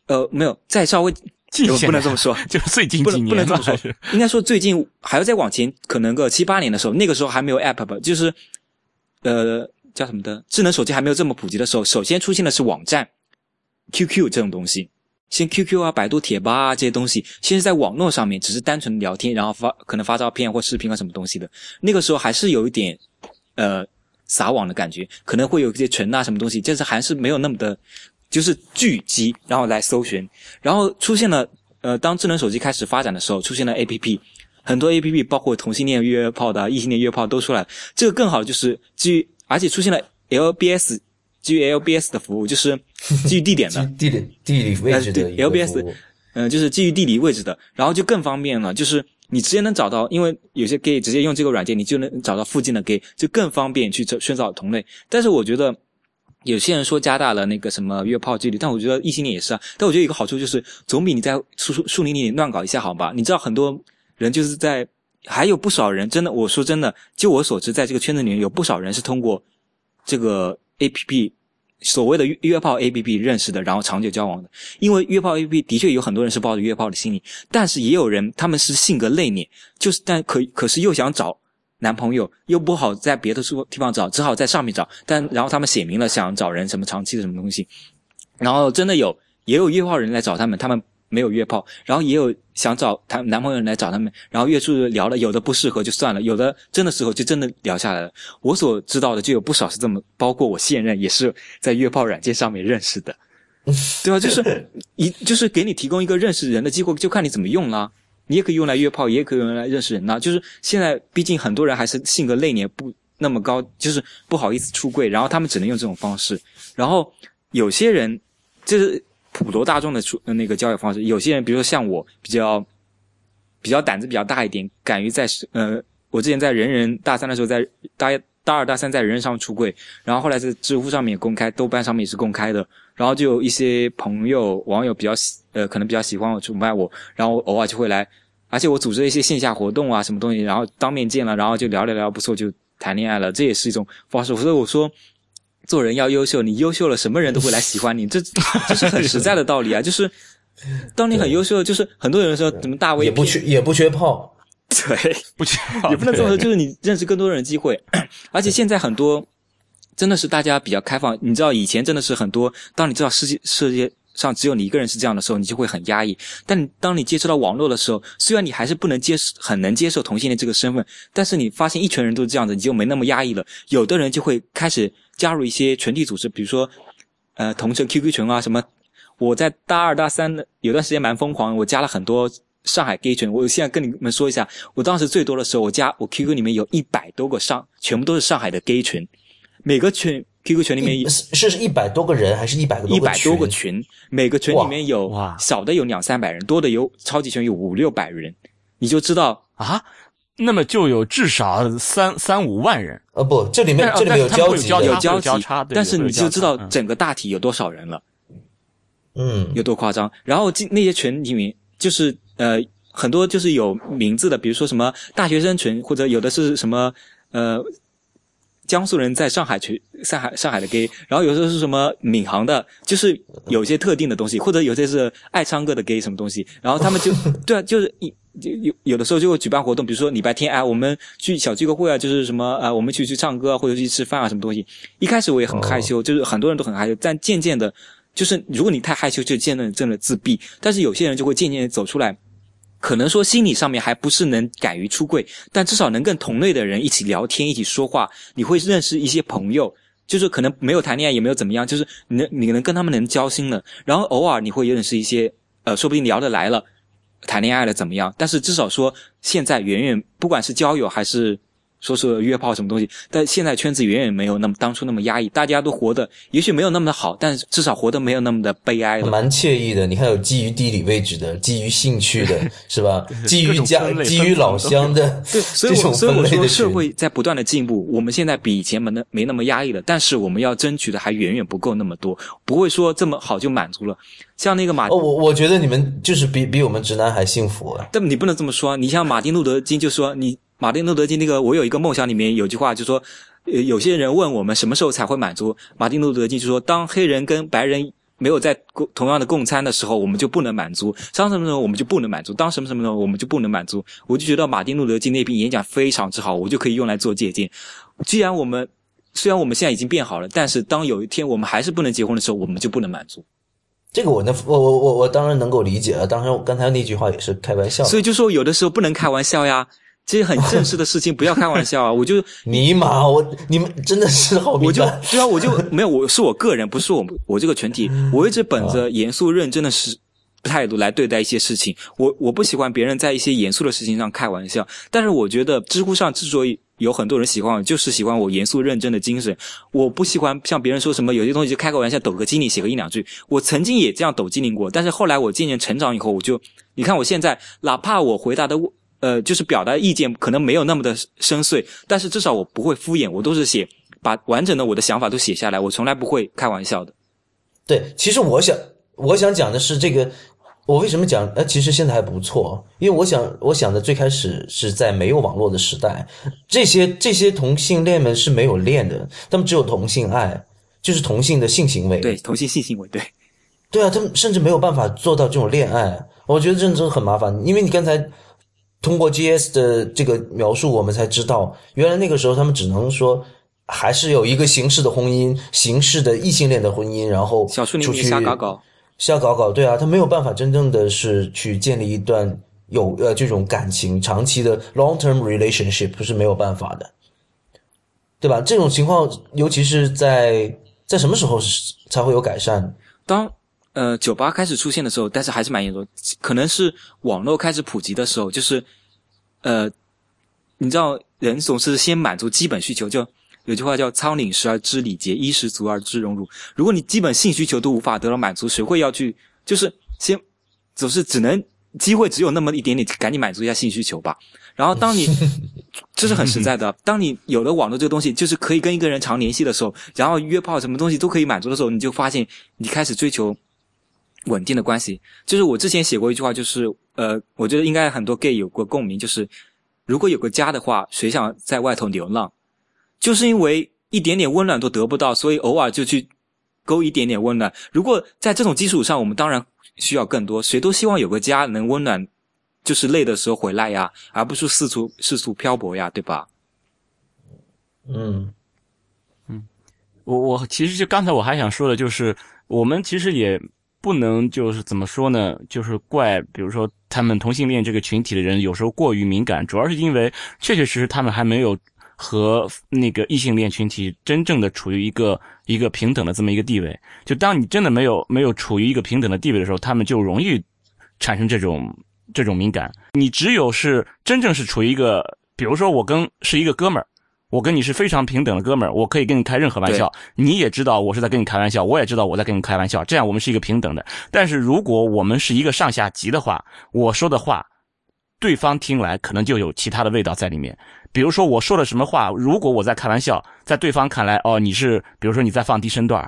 呃，没有再稍微近不能这么说，<laughs> 就是最近几年不能这么说，应该说最近还要再往前，可能个七八年的时候，那个时候还没有 app 吧，就是呃。叫什么的？智能手机还没有这么普及的时候，首先出现的是网站，QQ 这种东西。先 QQ 啊，百度贴吧啊这些东西，先是在网络上面，只是单纯聊天，然后发可能发照片或视频啊什么东西的。那个时候还是有一点呃撒网的感觉，可能会有一些群啊什么东西，但是还是没有那么的，就是聚集然后来搜寻。然后出现了呃，当智能手机开始发展的时候，出现了 APP，很多 APP 包括同性恋约炮的、异性恋约炮都出来。这个更好就是基于。而且出现了 LBS，基于 LBS 的服务，就是 <laughs> 基于地点的地理地理位置的 LBS，嗯，就是基于地理位置的，然后就更方便了，就是你直接能找到，因为有些 gay 直接用这个软件，你就能找到附近的 gay，就更方便去寻找同类。但是我觉得有些人说加大了那个什么约炮几率，但我觉得异性恋也是啊。但我觉得有一个好处就是，总比你在树树树林里乱搞一下好吧？你知道很多人就是在。还有不少人，真的，我说真的，就我所知，在这个圈子里面有不少人是通过这个 A P P，所谓的约炮 A P P 认识的，然后长久交往的。因为约炮 A P P 的确有很多人是抱着约炮的心理，但是也有人他们是性格内敛，就是但可可是又想找男朋友，又不好在别的处地方找，只好在上面找。但然后他们写明了想找人什么长期的什么东西，然后真的有也有约炮人来找他们，他们。没有约炮，然后也有想找谈男朋友来找他们，然后约出聊了，有的不适合就算了，有的真的时候就真的聊下来了。我所知道的就有不少是这么，包括我现任也是在约炮软件上面认识的，<laughs> 对吧？就是一就是给你提供一个认识人的机会，就看你怎么用啦。你也可以用来约炮，也可以用来认识人呐。就是现在毕竟很多人还是性格内敛，不那么高，就是不好意思出柜，然后他们只能用这种方式。然后有些人就是。普罗大众的出那个交友方式，有些人，比如说像我，比较比较胆子比较大一点，敢于在呃，我之前在人人大三的时候，在大大二大三在人人上出柜，然后后来在知乎上面公开，豆瓣上面也是公开的，然后就有一些朋友网友比较喜呃可能比较喜欢我崇拜我，然后偶尔就会来，而且我组织一些线下活动啊什么东西，然后当面见了，然后就聊聊聊不错就谈恋爱了，这也是一种方式。所以我说。做人要优秀，你优秀了，什么人都会来喜欢你，这 <laughs> 这是很实在的道理啊！<laughs> 就是当你很优秀，就是很多人说怎么大 V 也不缺也不缺炮，对，不缺也不能这么说，就是你认识更多人的机会，<laughs> 而且现在很多真的是大家比较开放。你知道以前真的是很多，当你知道世界世界上只有你一个人是这样的时候，你就会很压抑。但当你接触到网络的时候，虽然你还是不能接受，很能接受同性恋这个身份，但是你发现一群人都是这样子，你就没那么压抑了。有的人就会开始。加入一些群体组织，比如说，呃，同城 QQ 群啊什么。我在大二大三的有段时间蛮疯狂，我加了很多上海 gay 群。我现在跟你们说一下，我当时最多的时候，我加我 QQ 里面有一百多个上，全部都是上海的 gay 群。每个群 QQ 群里面是是一百多个人还是一百个？一百多个群，每个群里面有少的有两三百人，多的有超级群有五六百人，你就知道啊。那么就有至少三三五万人。呃，不，这里面这里面有交集，有交集，但是你就知道整个大体有多少人了。嗯，有多夸张？然后进那些群里面就是呃很多就是有名字的，比如说什么大学生群，或者有的是什么呃江苏人在上海去，上海上海的 gay，然后有时候是什么闵行的，就是有些特定的东西，或者有些是爱唱歌的 gay 什么东西，然后他们就 <laughs> 对啊，就是一。就有有的时候就会举办活动，比如说礼拜天，哎，我们去小聚个会啊，就是什么啊，我们去去唱歌啊，或者去吃饭啊，什么东西。一开始我也很害羞，就是很多人都很害羞，但渐渐的，就是如果你太害羞，就渐渐的自闭。但是有些人就会渐渐的走出来，可能说心理上面还不是能敢于出柜，但至少能跟同类的人一起聊天，一起说话，你会认识一些朋友，就是可能没有谈恋爱，也没有怎么样，就是你能你能跟他们能交心了，然后偶尔你会认识一些，呃，说不定聊得来了。谈恋爱了怎么样？但是至少说，现在远远不管是交友还是。说是约炮什么东西，但现在圈子远远没有那么当初那么压抑，大家都活得也许没有那么的好，但是至少活得没有那么的悲哀了。蛮惬意的，你看有基于地理位置的，基于兴趣的，<laughs> 是吧？基于家，基于老乡的，对，所 <laughs> 以所以我说社会在不断的进步，我们现在比以前没那没那么压抑了，但是我们要争取的还远远不够那么多，不会说这么好就满足了。像那个马，哦，我我觉得你们就是比比我们直男还幸福啊。但你不能这么说，你像马丁路德金就说你。马丁路德金那个，我有一个梦想里面有句话，就说，呃，有些人问我们什么时候才会满足。马丁路德金就说，当黑人跟白人没有在共同样的共餐的时候，我们就不能满足；当什么什么我们就不能满足；当什么什么时候我们就不能满足。我就觉得马丁路德金那篇演讲非常之好，我就可以用来做借鉴。既然我们虽然我们现在已经变好了，但是当有一天我们还是不能结婚的时候，我们就不能满足。这个我能，我我我我当然能够理解了。当然，我刚才那句话也是开玩笑。所以就说有的时候不能开玩笑呀。这些很正式的事情，不要开玩笑啊！<laughs> 我就尼玛，我你们真的是好，我就对啊，我就没有，我是我个人，不是我我这个群体，我一直本着严肃认真的是态度来对待一些事情。我我不喜欢别人在一些严肃的事情上开玩笑，但是我觉得知乎上之所以有很多人喜欢我，就是喜欢我严肃认真的精神。我不喜欢像别人说什么有些东西就开个玩笑，抖个机灵，写个一两句。我曾经也这样抖机灵过，但是后来我渐渐成长以后，我就你看我现在，哪怕我回答的。呃，就是表达意见可能没有那么的深邃，但是至少我不会敷衍，我都是写把完整的我的想法都写下来，我从来不会开玩笑的。对，其实我想我想讲的是这个，我为什么讲？呃，其实现在还不错，因为我想我想的最开始是在没有网络的时代，这些这些同性恋们是没有恋的，他们只有同性爱，就是同性的性行为。对，同性性行为，对，对啊，他们甚至没有办法做到这种恋爱，我觉得这真的很麻烦，因为你刚才。通过 G.S 的这个描述，我们才知道，原来那个时候他们只能说，还是有一个形式的婚姻，形式的异性恋的婚姻，然后出去瞎搞搞，瞎搞搞，对啊，他没有办法真正的是去建立一段有呃这种感情长期的 long term relationship 是没有办法的，对吧？这种情况，尤其是在在什么时候才会有改善？当。呃，酒吧开始出现的时候，但是还是蛮严重，可能是网络开始普及的时候，就是，呃，你知道，人总是先满足基本需求，就有句话叫“仓廪实而知礼节，衣食足而知荣辱”。如果你基本性需求都无法得到满足，谁会要去？就是先，总是只能机会只有那么一点点，赶紧满足一下性需求吧。然后当你 <laughs> 这是很实在的。当你有了网络这个东西，就是可以跟一个人常联系的时候，然后约炮什么东西都可以满足的时候，你就发现你开始追求稳定的关系。就是我之前写过一句话，就是呃，我觉得应该很多 gay 有过共鸣，就是如果有个家的话，谁想在外头流浪？就是因为一点点温暖都得不到，所以偶尔就去勾一点点温暖。如果在这种基础上，我们当然需要更多，谁都希望有个家能温暖。就是累的时候回来呀，而不是四处四处漂泊呀，对吧？嗯嗯，我我其实就刚才我还想说的，就是我们其实也不能就是怎么说呢？就是怪，比如说他们同性恋这个群体的人有时候过于敏感，主要是因为确确实实他们还没有和那个异性恋群体真正的处于一个一个平等的这么一个地位。就当你真的没有没有处于一个平等的地位的时候，他们就容易产生这种。这种敏感，你只有是真正是处于一个，比如说我跟是一个哥们儿，我跟你是非常平等的哥们儿，我可以跟你开任何玩笑，你也知道我是在跟你开玩笑，我也知道我在跟你开玩笑，这样我们是一个平等的。但是如果我们是一个上下级的话，我说的话，对方听来可能就有其他的味道在里面。比如说我说了什么话，如果我在开玩笑，在对方看来，哦，你是比如说你在放低身段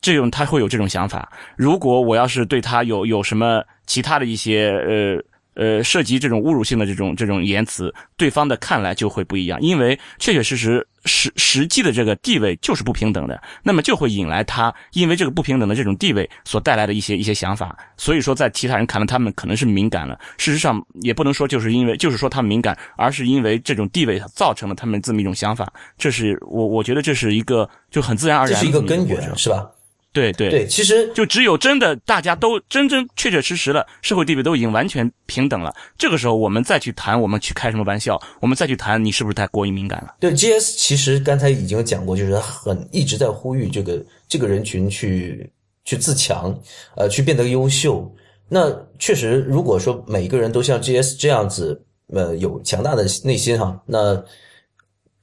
这种他会有这种想法。如果我要是对他有有什么其他的一些呃呃涉及这种侮辱性的这种这种言辞，对方的看来就会不一样，因为确确实实实实际的这个地位就是不平等的，那么就会引来他因为这个不平等的这种地位所带来的一些一些想法。所以说，在其他人看来，他们可能是敏感了。事实上，也不能说就是因为就是说他们敏感，而是因为这种地位造成了他们这么一种想法。这是我我觉得这是一个就很自然而然，这是一个根源，是吧？对对对，其实就只有真的大家都真真确确实实的社会地位都已经完全平等了，这个时候我们再去谈，我们去开什么玩笑，我们再去谈你是不是太过于敏感了？对，G S 其实刚才已经讲过，就是很一直在呼吁这个这个人群去去自强，呃，去变得优秀。那确实，如果说每一个人都像 G S 这样子，呃，有强大的内心哈，那。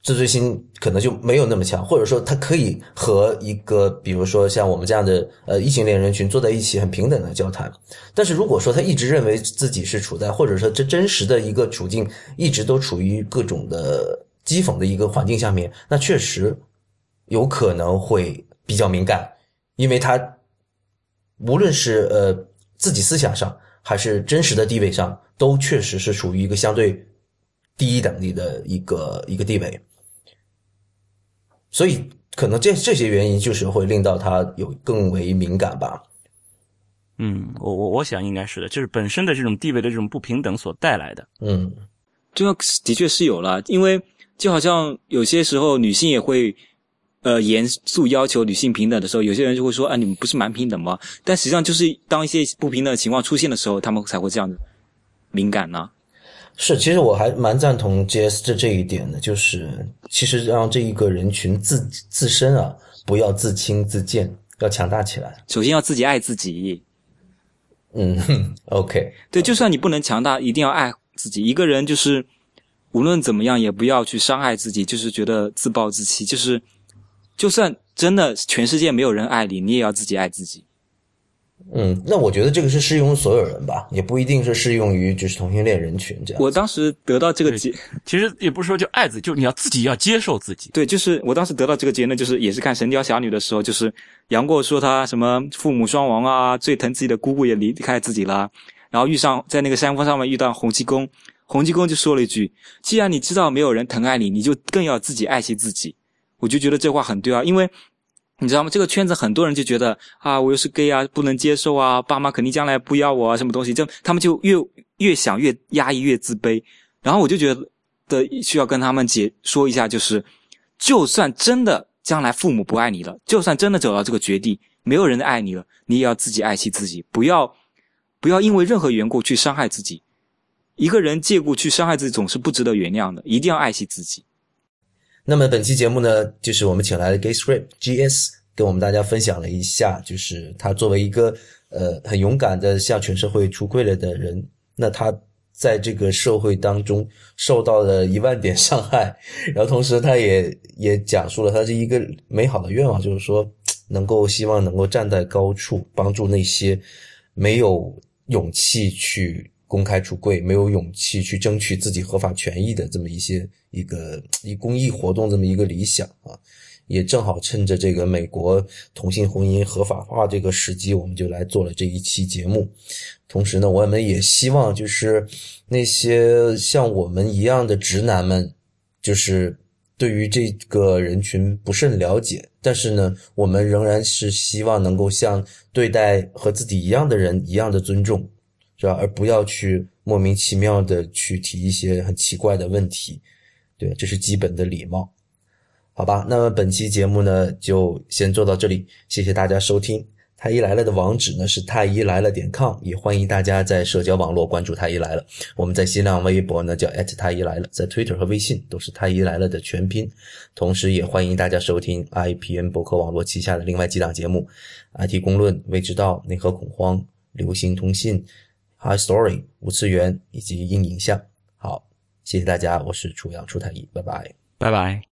自尊心可能就没有那么强，或者说他可以和一个，比如说像我们这样的呃异性恋人群坐在一起，很平等的交谈。但是如果说他一直认为自己是处在，或者说这真实的一个处境，一直都处于各种的讥讽的一个环境下面，那确实有可能会比较敏感，因为他无论是呃自己思想上，还是真实的地位上，都确实是处于一个相对低等级的一个一个地位。所以，可能这这些原因就是会令到他有更为敏感吧。嗯，我我我想应该是的，就是本身的这种地位的这种不平等所带来的。嗯，这个的确是有了，因为就好像有些时候女性也会呃严肃要求女性平等的时候，有些人就会说：“啊，你们不是蛮平等吗？”但实际上就是当一些不平等的情况出现的时候，他们才会这样子敏感呢。是，其实我还蛮赞同 J.S. 这这一点的，就是其实让这一个人群自自身啊，不要自轻自贱，要强大起来。首先要自己爱自己。嗯，<laughs> OK，对，就算你不能强大，一定要爱自己。一个人就是无论怎么样，也不要去伤害自己，就是觉得自暴自弃。就是就算真的全世界没有人爱你，你也要自己爱自己。嗯，那我觉得这个是适用于所有人吧，也不一定是适用于就是同性恋人群这样。我当时得到这个结，其实也不是说就爱自己，就你要自己要接受自己。对，就是我当时得到这个结论，就是也是看《神雕侠侣》的时候，就是杨过说他什么父母双亡啊，最疼自己的姑姑也离开自己了，然后遇上在那个山峰上面遇到洪七公，洪七公就说了一句：“既然你知道没有人疼爱你，你就更要自己爱惜自己。”我就觉得这话很对啊，因为。你知道吗？这个圈子很多人就觉得啊，我又是 gay 啊，不能接受啊，爸妈肯定将来不要我啊，什么东西？就他们就越越想越压抑，越自卑。然后我就觉得需要跟他们解说一下，就是就算真的将来父母不爱你了，就算真的走到这个绝地，没有人爱你了，你也要自己爱惜自己，不要不要因为任何缘故去伤害自己。一个人借故去伤害自己，总是不值得原谅的，一定要爱惜自己。那么本期节目呢，就是我们请来了 Gay Script GS，跟我们大家分享了一下，就是他作为一个呃很勇敢的向全社会出柜了的人，那他在这个社会当中受到了一万点伤害，<laughs> 然后同时他也也讲述了他是一个美好的愿望，就是说能够希望能够站在高处，帮助那些没有勇气去。公开出柜，没有勇气去争取自己合法权益的这么一些一个以公益活动这么一个理想啊，也正好趁着这个美国同性婚姻合法化这个时机，我们就来做了这一期节目。同时呢，我们也希望就是那些像我们一样的直男们，就是对于这个人群不甚了解，但是呢，我们仍然是希望能够像对待和自己一样的人一样的尊重。对吧？而不要去莫名其妙的去提一些很奇怪的问题，对，这是基本的礼貌，好吧？那么本期节目呢，就先做到这里，谢谢大家收听。太医来了的网址呢是太医来了点 com，也欢迎大家在社交网络关注太医来了。我们在新浪微博呢叫太医来了，在 Twitter 和微信都是太医来了的全拼。同时，也欢迎大家收听 IPN 博客网络旗下的另外几档节目：IT 公论、未知道、内核恐慌、流行通信。High Story、五次元以及硬影像，好，谢谢大家，我是楚阳楚太医，拜拜，拜拜。